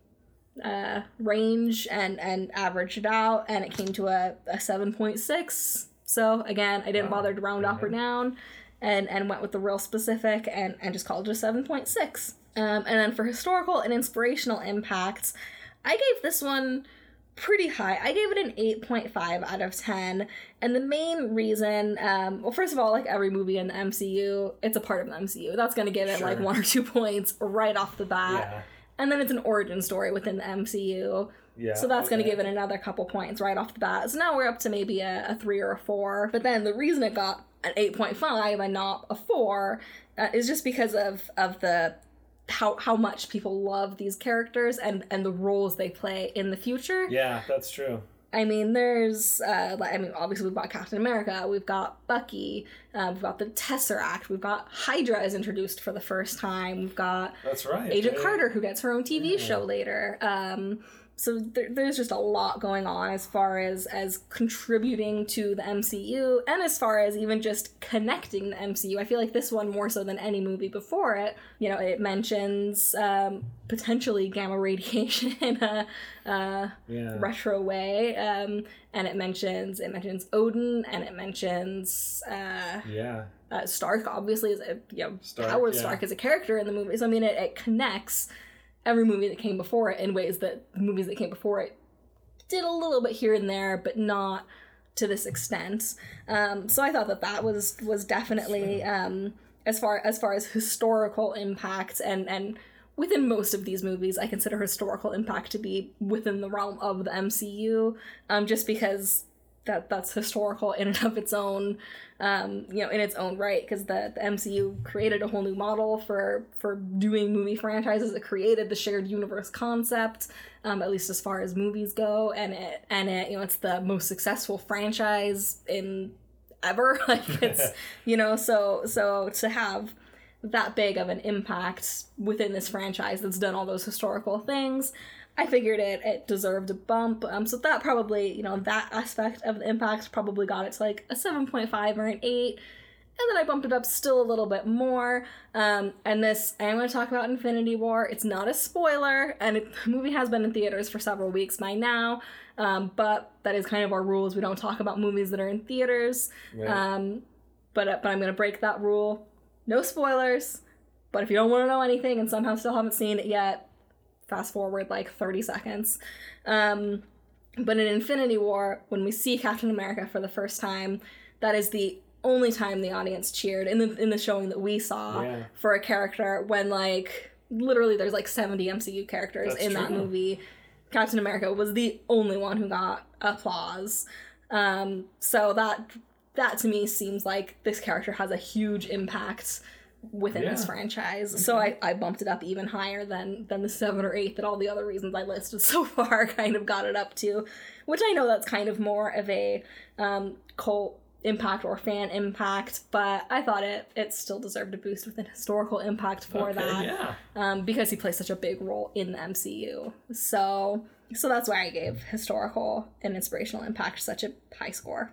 uh, range and and averaged it out, and it came to a, a 7.6. So again, I didn't wow. bother to round up or down, and and went with the real specific and and just called it a 7.6. Um, and then for historical and inspirational impacts, I gave this one pretty high. I gave it an 8.5 out of 10. And the main reason, um, well, first of all, like every movie in the MCU, it's a part of the MCU. That's going to give it like one or two points right off the bat. Yeah. And then it's an origin story within the MCU. Yeah. So that's going to give it another couple points right off the bat. So now we're up to maybe a, a three or a four. But then the reason it got an 8.5 and not a four uh, is just because of, of the how how much people love these characters and and the roles they play in the future. Yeah, that's true. I mean, there's, uh, like, I mean, obviously we've got Captain America, we've got Bucky, uh, we've got the Tesseract, we've got Hydra is introduced for the first time, we've got That's right. Agent Yeah. Carter who gets her own TV Yeah. show later. Um, so there, there's just a lot going on as far as as contributing to the MCU and as far as even just connecting the MCU. I feel like this one more so than any movie before it. You know, it mentions um, potentially gamma radiation in a, uh, Yeah. retro way um, and it mentions it mentions odin and it mentions uh, Yeah. uh, stark obviously is a you know Stark, howard yeah. stark is a character in the movie so i mean it, it connects every movie that came before it in ways that the movies that came before it did a little bit here and there but not to this extent. Um, so i thought that that was was definitely um, as far as far as historical impact and and within most of these movies i consider historical impact to be within the realm of the mcu um, just because that that's historical in and of its own um, you know in its own right because the, the mcu created a whole new model for for doing movie franchises. It created the shared universe concept um, at least as far as movies go and it and it you know it's the most successful franchise in ever. Like it's you know so so to have that big of an impact within this franchise that's done all those historical things i figured it it deserved a bump um so that probably you know that aspect of the impact probably got it to like a 7.5 or an 8 and then I bumped it up still a little bit more. Um, and this, I am going to talk about Infinity War. It's not a spoiler, and it, the movie has been in theaters for several weeks by now. Um, but that is kind of our rules. We don't talk about movies that are in theaters. Right. Um, but uh, but I'm going to break that rule. No spoilers. But if you don't want to know anything and somehow still haven't seen it yet, fast forward like 30 seconds. Um, but in Infinity War, when we see Captain America for the first time, that is the only time the audience cheered in the in the showing that we saw Yeah. for a character when like literally there's like 70 MCU characters That's in that movie. Captain America was the only one who got applause. Um, so that that to me seems like this character has a huge impact within this Yeah. franchise. So I, I bumped it up even higher than than the seven or eight that all the other reasons I listed so far kind of got it up to. Which I know that's kind of more of a um, cult impact or fan impact, but I thought it it still deserved a boost with an historical impact for okay, that Yeah. um, because he plays such a big role in the MCU. So so that's why I gave historical and inspirational impact such a high score.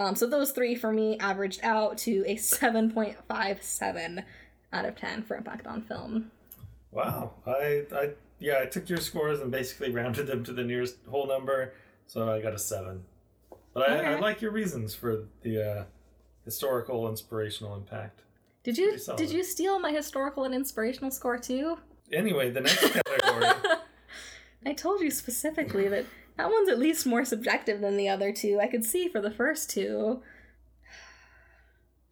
Um, so those three for me averaged out to a seven point five seven out of ten for impact on film. Wow. I, I, yeah, I took your scores and basically rounded them to the nearest whole number, so I got a seven. But I, I like your reasons for the uh, historical inspirational impact. Did you did you steal my historical and inspirational score too? Anyway, the next category. I told you specifically that that one's at least more subjective than the other two. I could see for the first two.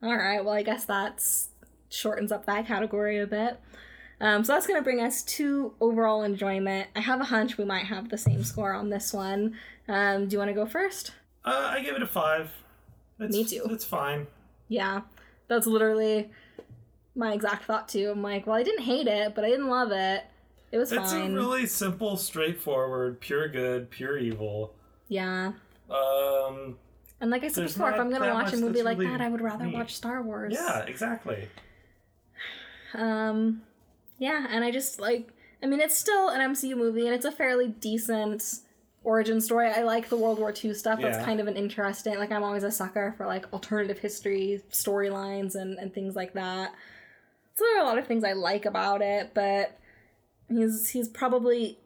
All right, well, I guess that's shortens up that category a bit. Um, so that's going to bring us to overall enjoyment. I have a hunch we might have the same score on this one. Um, do you want to go first? Uh, I give it a five. It's, Me too. It's fine. Yeah, that's literally my exact thought too. I'm like, well, I didn't hate it, but I didn't love it. It was It's fine. a really simple, straightforward, pure good, pure evil. yeah. Um, And like I said before, if I'm gonna watch a movie like really that, I would rather neat. watch Star Wars. yeah, exactly. Um, yeah, and I just like, I mean, it's still an MCU movie, and it's a fairly decent origin story. I like the World War II stuff. That's Yeah. kind of an interesting. Like, I'm always a sucker for like alternative history storylines and and things like that. So there are a lot of things I like about it, but he's he's probably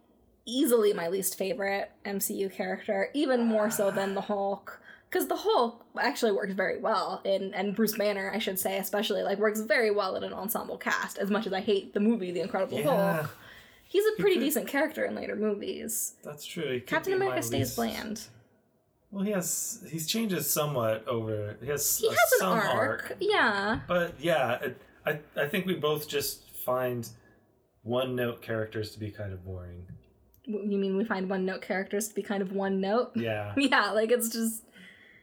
easily my least favorite MCU character, even more so than the Hulk. Because the Hulk actually works very well in, and Bruce Banner, I should say, especially like works very well in an ensemble cast. As much as I hate the movie The Incredible Yeah, Hulk, he's a pretty could- decent character in later movies. that's true. Captain America stays least- bland. Well, he has he's changes somewhat over. He has He has an some arc, yeah. but yeah, it, I I think we both just find one note characters to be kind of boring. You mean we find one note characters to be kind of one note? Yeah, Yeah, like it's just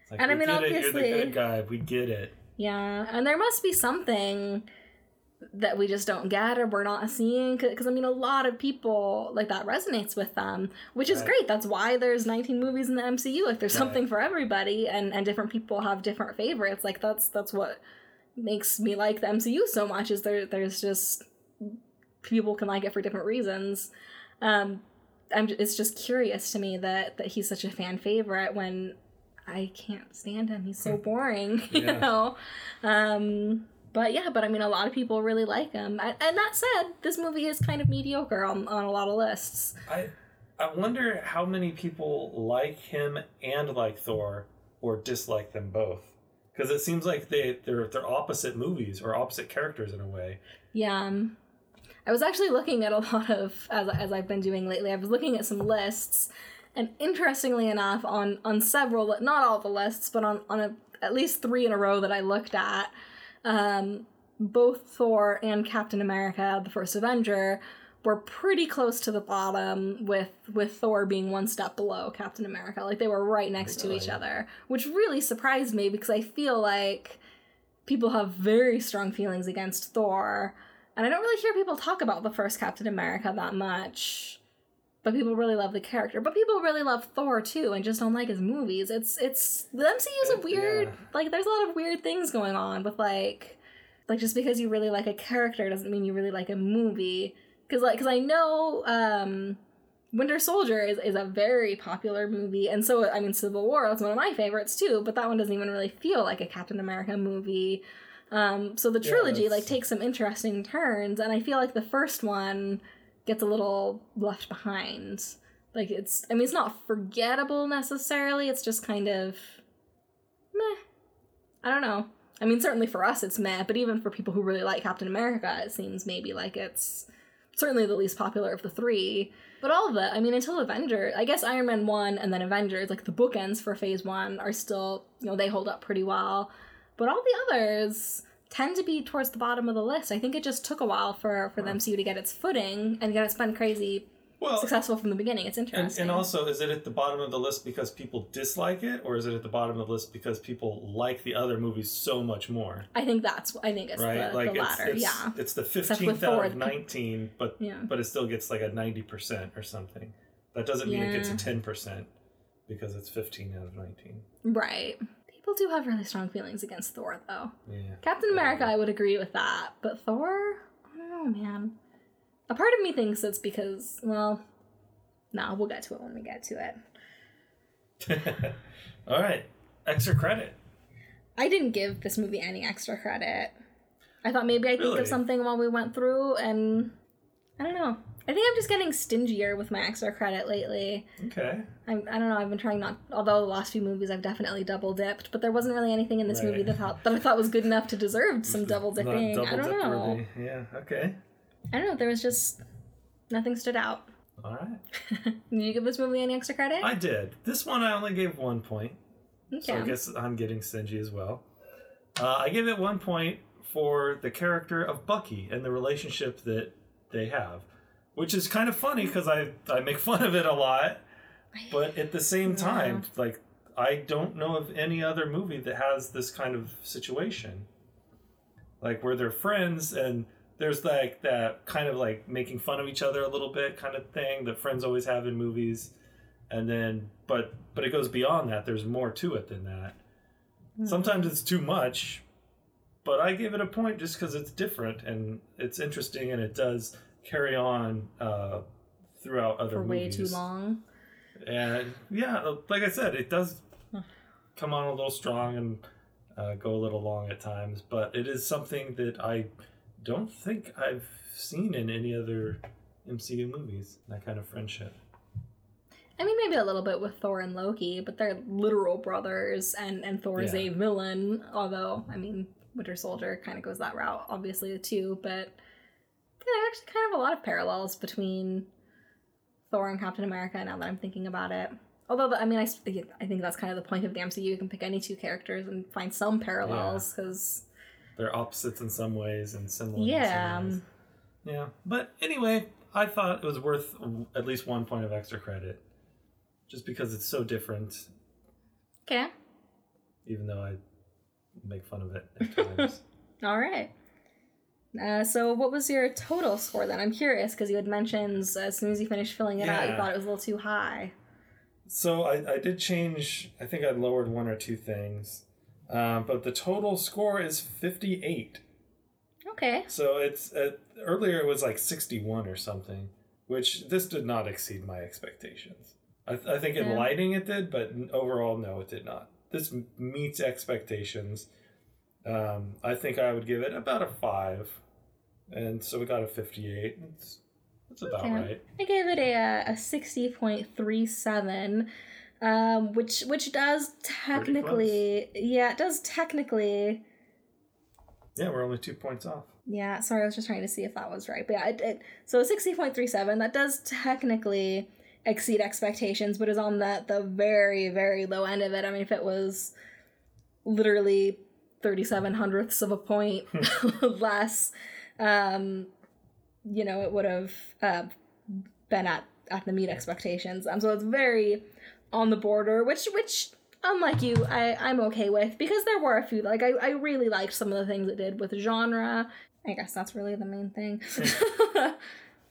It's like, And I mean, get it, you're the good guy. We get it. Yeah, and there must be something that we just don't get or we're not seeing because I mean a lot of people like that resonates with them, which is Right. great. That's why there's 19 movies in the MCU. Like there's Right. something for everybody and and different people have different favorites. Like that's that's what makes me like the MCU so much is there there's just people can like it for different reasons. Um I'm j- it's just curious to me that that he's such a fan favorite when I can't stand him. He's so boring, you know. Um, but yeah, but I mean, a lot of people really like him. And, and that said, this movie is kind of mediocre on, on a lot of lists. I I wonder how many people like him and like Thor or dislike them both. Because it seems like they they're they're opposite movies or opposite characters in a way. Yeah. I was actually looking at a lot of as as I've been doing lately. I was looking at some lists, and interestingly enough, on on several, not all the lists, but on on a, at least three in a row that I looked at, um, both Thor and Captain America: The First Avenger were pretty close to the bottom, with with Thor being one step below Captain America. Like they were right next to each other, which really surprised me because I feel like people have very strong feelings against Thor. And I don't really hear people talk about the first Captain America that much. But people really love the character. But people really love Thor too and just don't like his movies. It's it's the MCU is a weird yeah. like there's a lot of weird things going on with like like just because you really like a character doesn't mean you really like a movie. Cause like cause I know um Winter Soldier is, is a very popular movie, and so I mean Civil War is one of my favorites too, but that one doesn't even really feel like a Captain America movie. Um, so the trilogy that's- like takes some interesting turns, and I feel like the first one gets a little left behind. Like it's, I mean, it's not forgettable necessarily. It's just kind of meh. I don't know. I mean, certainly for us it's meh, but even for people who really like Captain America, it seems maybe like it's certainly the least popular of the three. But all of it, I mean, until Avengers, I guess Iron Man 1 and then Avengers, like the bookends for phase one, are still, you know, they hold up pretty well. But all the others tend to be towards the bottom of the list. I think it just took a while for, for the MCU to get its footing and get its been crazy Well, successful from the beginning. It's interesting. and also, is it at the bottom of the list because people dislike it, or is it at the bottom of the list because people like the other movies so much more? I think that's, I think it's right? the, like the it's, latter. it's, yeah. it's the fifteenth out of nineteen, but Yeah. but it still gets like a ninety percent or something. That doesn't mean it gets a ten percent because it's fifteen out of nineteen. Right. People do have really strong feelings against Thor, though. Yeah. Captain America, I would agree with that, but Thor, I don't know, man. A part of me thinks it's because, well, no, we'll get to it when we get to it. All right, extra credit. I didn't give this movie any extra credit. I thought maybe I'd think of something while we went through, and I don't know. I think I'm just getting stingier with my extra credit lately. Okay. I, I don't know. I've been trying not. Although the last few movies I've definitely double dipped, but there wasn't really anything in this Right. movie that thought that I thought was good enough to deserve some double dipping. I don't know. worthy. Yeah. Okay. I don't know. There was just nothing stood out. All right. Did you give this movie any extra credit? I did. This one I only gave one point, okay. so I guess I'm getting stingy as well. Uh, I give it one point for the character of Bucky and the relationship that they have, which is kind of funny because I I make fun of it a lot, but at the same time, like I don't know of any other movie that has this kind of situation, like where they're friends and there's like that kind of like making fun of each other a little bit kind of thing that friends always have in movies. And then but but it goes beyond that. There's more to it than that. Hmm. Sometimes it's too much but i give it a point just because it's different and it's interesting and it does carry on uh, throughout other For way movies too long. and yeah like i said it does come on a little strong and uh, go a little long at times but it is something that i don't think i've seen in any other mcu movies that kind of friendship I mean, maybe a little bit with Thor and Loki, but they're literal brothers, and and Thor is Yeah. a villain. Although, I mean, Winter Soldier kind of goes that route, obviously too. But yeah, there actually kind of a lot of parallels between Thor and Captain America. Now that I'm thinking about it, although I mean, I, I think that's kind of the point of the MCU. You can pick any two characters and find some parallels because they're opposites in some ways and similar yeah, in some ways. yeah but anyway i thought it was worth at least one point of extra credit just because it's so different okay, even though i make fun of it at times all right. Uh, so, what was your total score then? I'm curious because you had mentioned as soon as you finished filling it out, you thought it was a little too high. So I, I did change. I think I lowered one or two things, um, but the total score is fifty eight. Okay. So it's uh, earlier it was like sixty one or something, which this did not exceed my expectations. I, th- I think in Yeah. lighting it did, but overall no, it did not. This meets expectations. Um, I think I would give it about a five, and so we got a fifty eight. It's that's about Okay. right. I gave it a uh, a sixty point three seven, um, which which does technically, yeah, it does technically. Yeah, we're only two points off. Yeah, sorry, I was just trying to see if that was right. But yeah, it, it so sixty point three seven. That does technically exceed expectations, but is on the the very very low end of it. I mean, if it was literally thirty seven hundredths of a point less, um, you know, it would have uh, been at at the meet expectations. Um, so it's very on the border, which which unlike you, I I'm okay with because there were a few like I I really liked some of the things it did with genre. I guess that's really the main thing.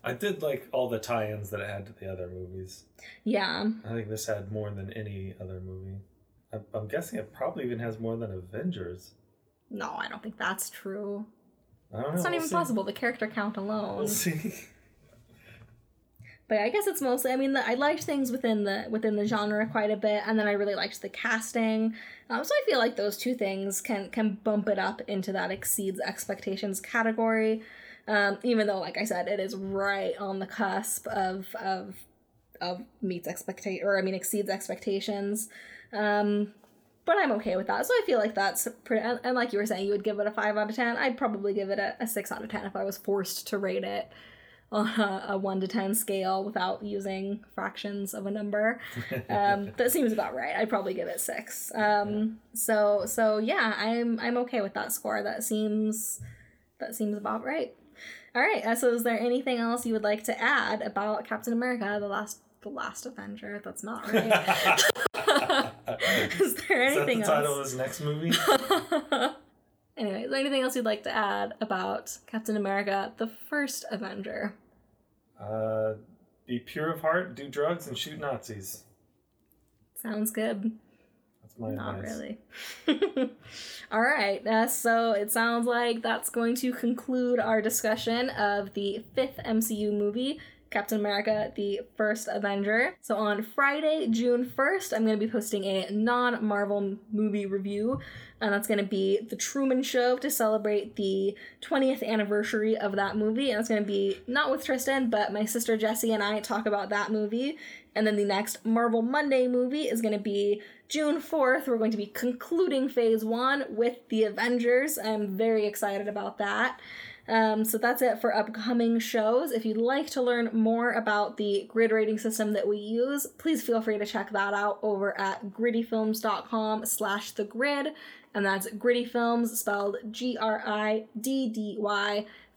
I did like all the tie-ins that it had to the other movies. yeah. I think this had more than any other movie. I'm, I'm guessing it probably even has more than Avengers. No, I don't think that's true. I don't know. It's not we'll even see. possible. The character count alone. We'll see. But I guess it's mostly. I mean, the, I liked things within the within the genre quite a bit, and then I really liked the casting. Um, so I feel like those two things can can bump it up into that exceeds expectations category. Um, even though, like I said, it is right on the cusp of of of meets expectation, or I mean exceeds expectations. Um, but I'm okay with that. So I feel like that's pretty. And, and like you were saying, you would give it a five out of ten. I'd probably give it a, a six out of ten if I was forced to rate it on a, a one to ten scale without using fractions of a number. Um, that seems about right. I'd probably give it six. Um, so so yeah, I'm I'm okay with that score. That seems that seems about right. All right. Uh, so is there anything else you would like to add about Captain America: the last the last Avenger? That's not right. is there Is that the anything title of else? his next movie? anyway, is there anything else you'd like to add about Captain America: the first Avenger? uh, be pure of heart, do drugs, and shoot Nazis. Sounds good. My Not advice. really. All right. Uh, so it sounds like that's going to conclude our discussion of the fifth MCU movie, Captain America the First Avenger. So on Friday, June 1st, I'm going to be posting a non Marvel movie review, and that's going to be The Truman Show to celebrate the 20th anniversary of that movie. And it's going to be not with Tristan, but my sister Jessie and I talk about that movie. And then the next Marvel Monday movie is going to be June 4th. We're going to be concluding phase one with the Avengers. I'm very excited about that. Um, so that's it for upcoming shows. If you'd like to learn more about the grid rating system that we use, please feel free to check that out over at griddyfilms.com slash the grid. And that's griddy films spelled G-R-I-D-D-Y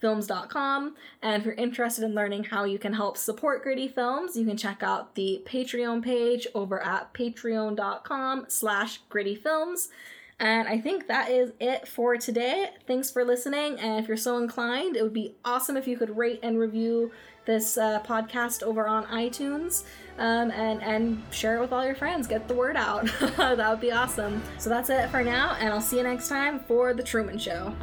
films.com. And if you're interested in learning how you can help support Griddy Films, you can check out the Patreon page over at patreon.com slash griddy films. And I think that is it for today. Thanks for listening. And if you're so inclined, it would be awesome if you could rate and review this uh, podcast over on iTunes um, and, and share it with all your friends. Get the word out. that would be awesome. So that's it for now. And I'll see you next time for The Truman Show.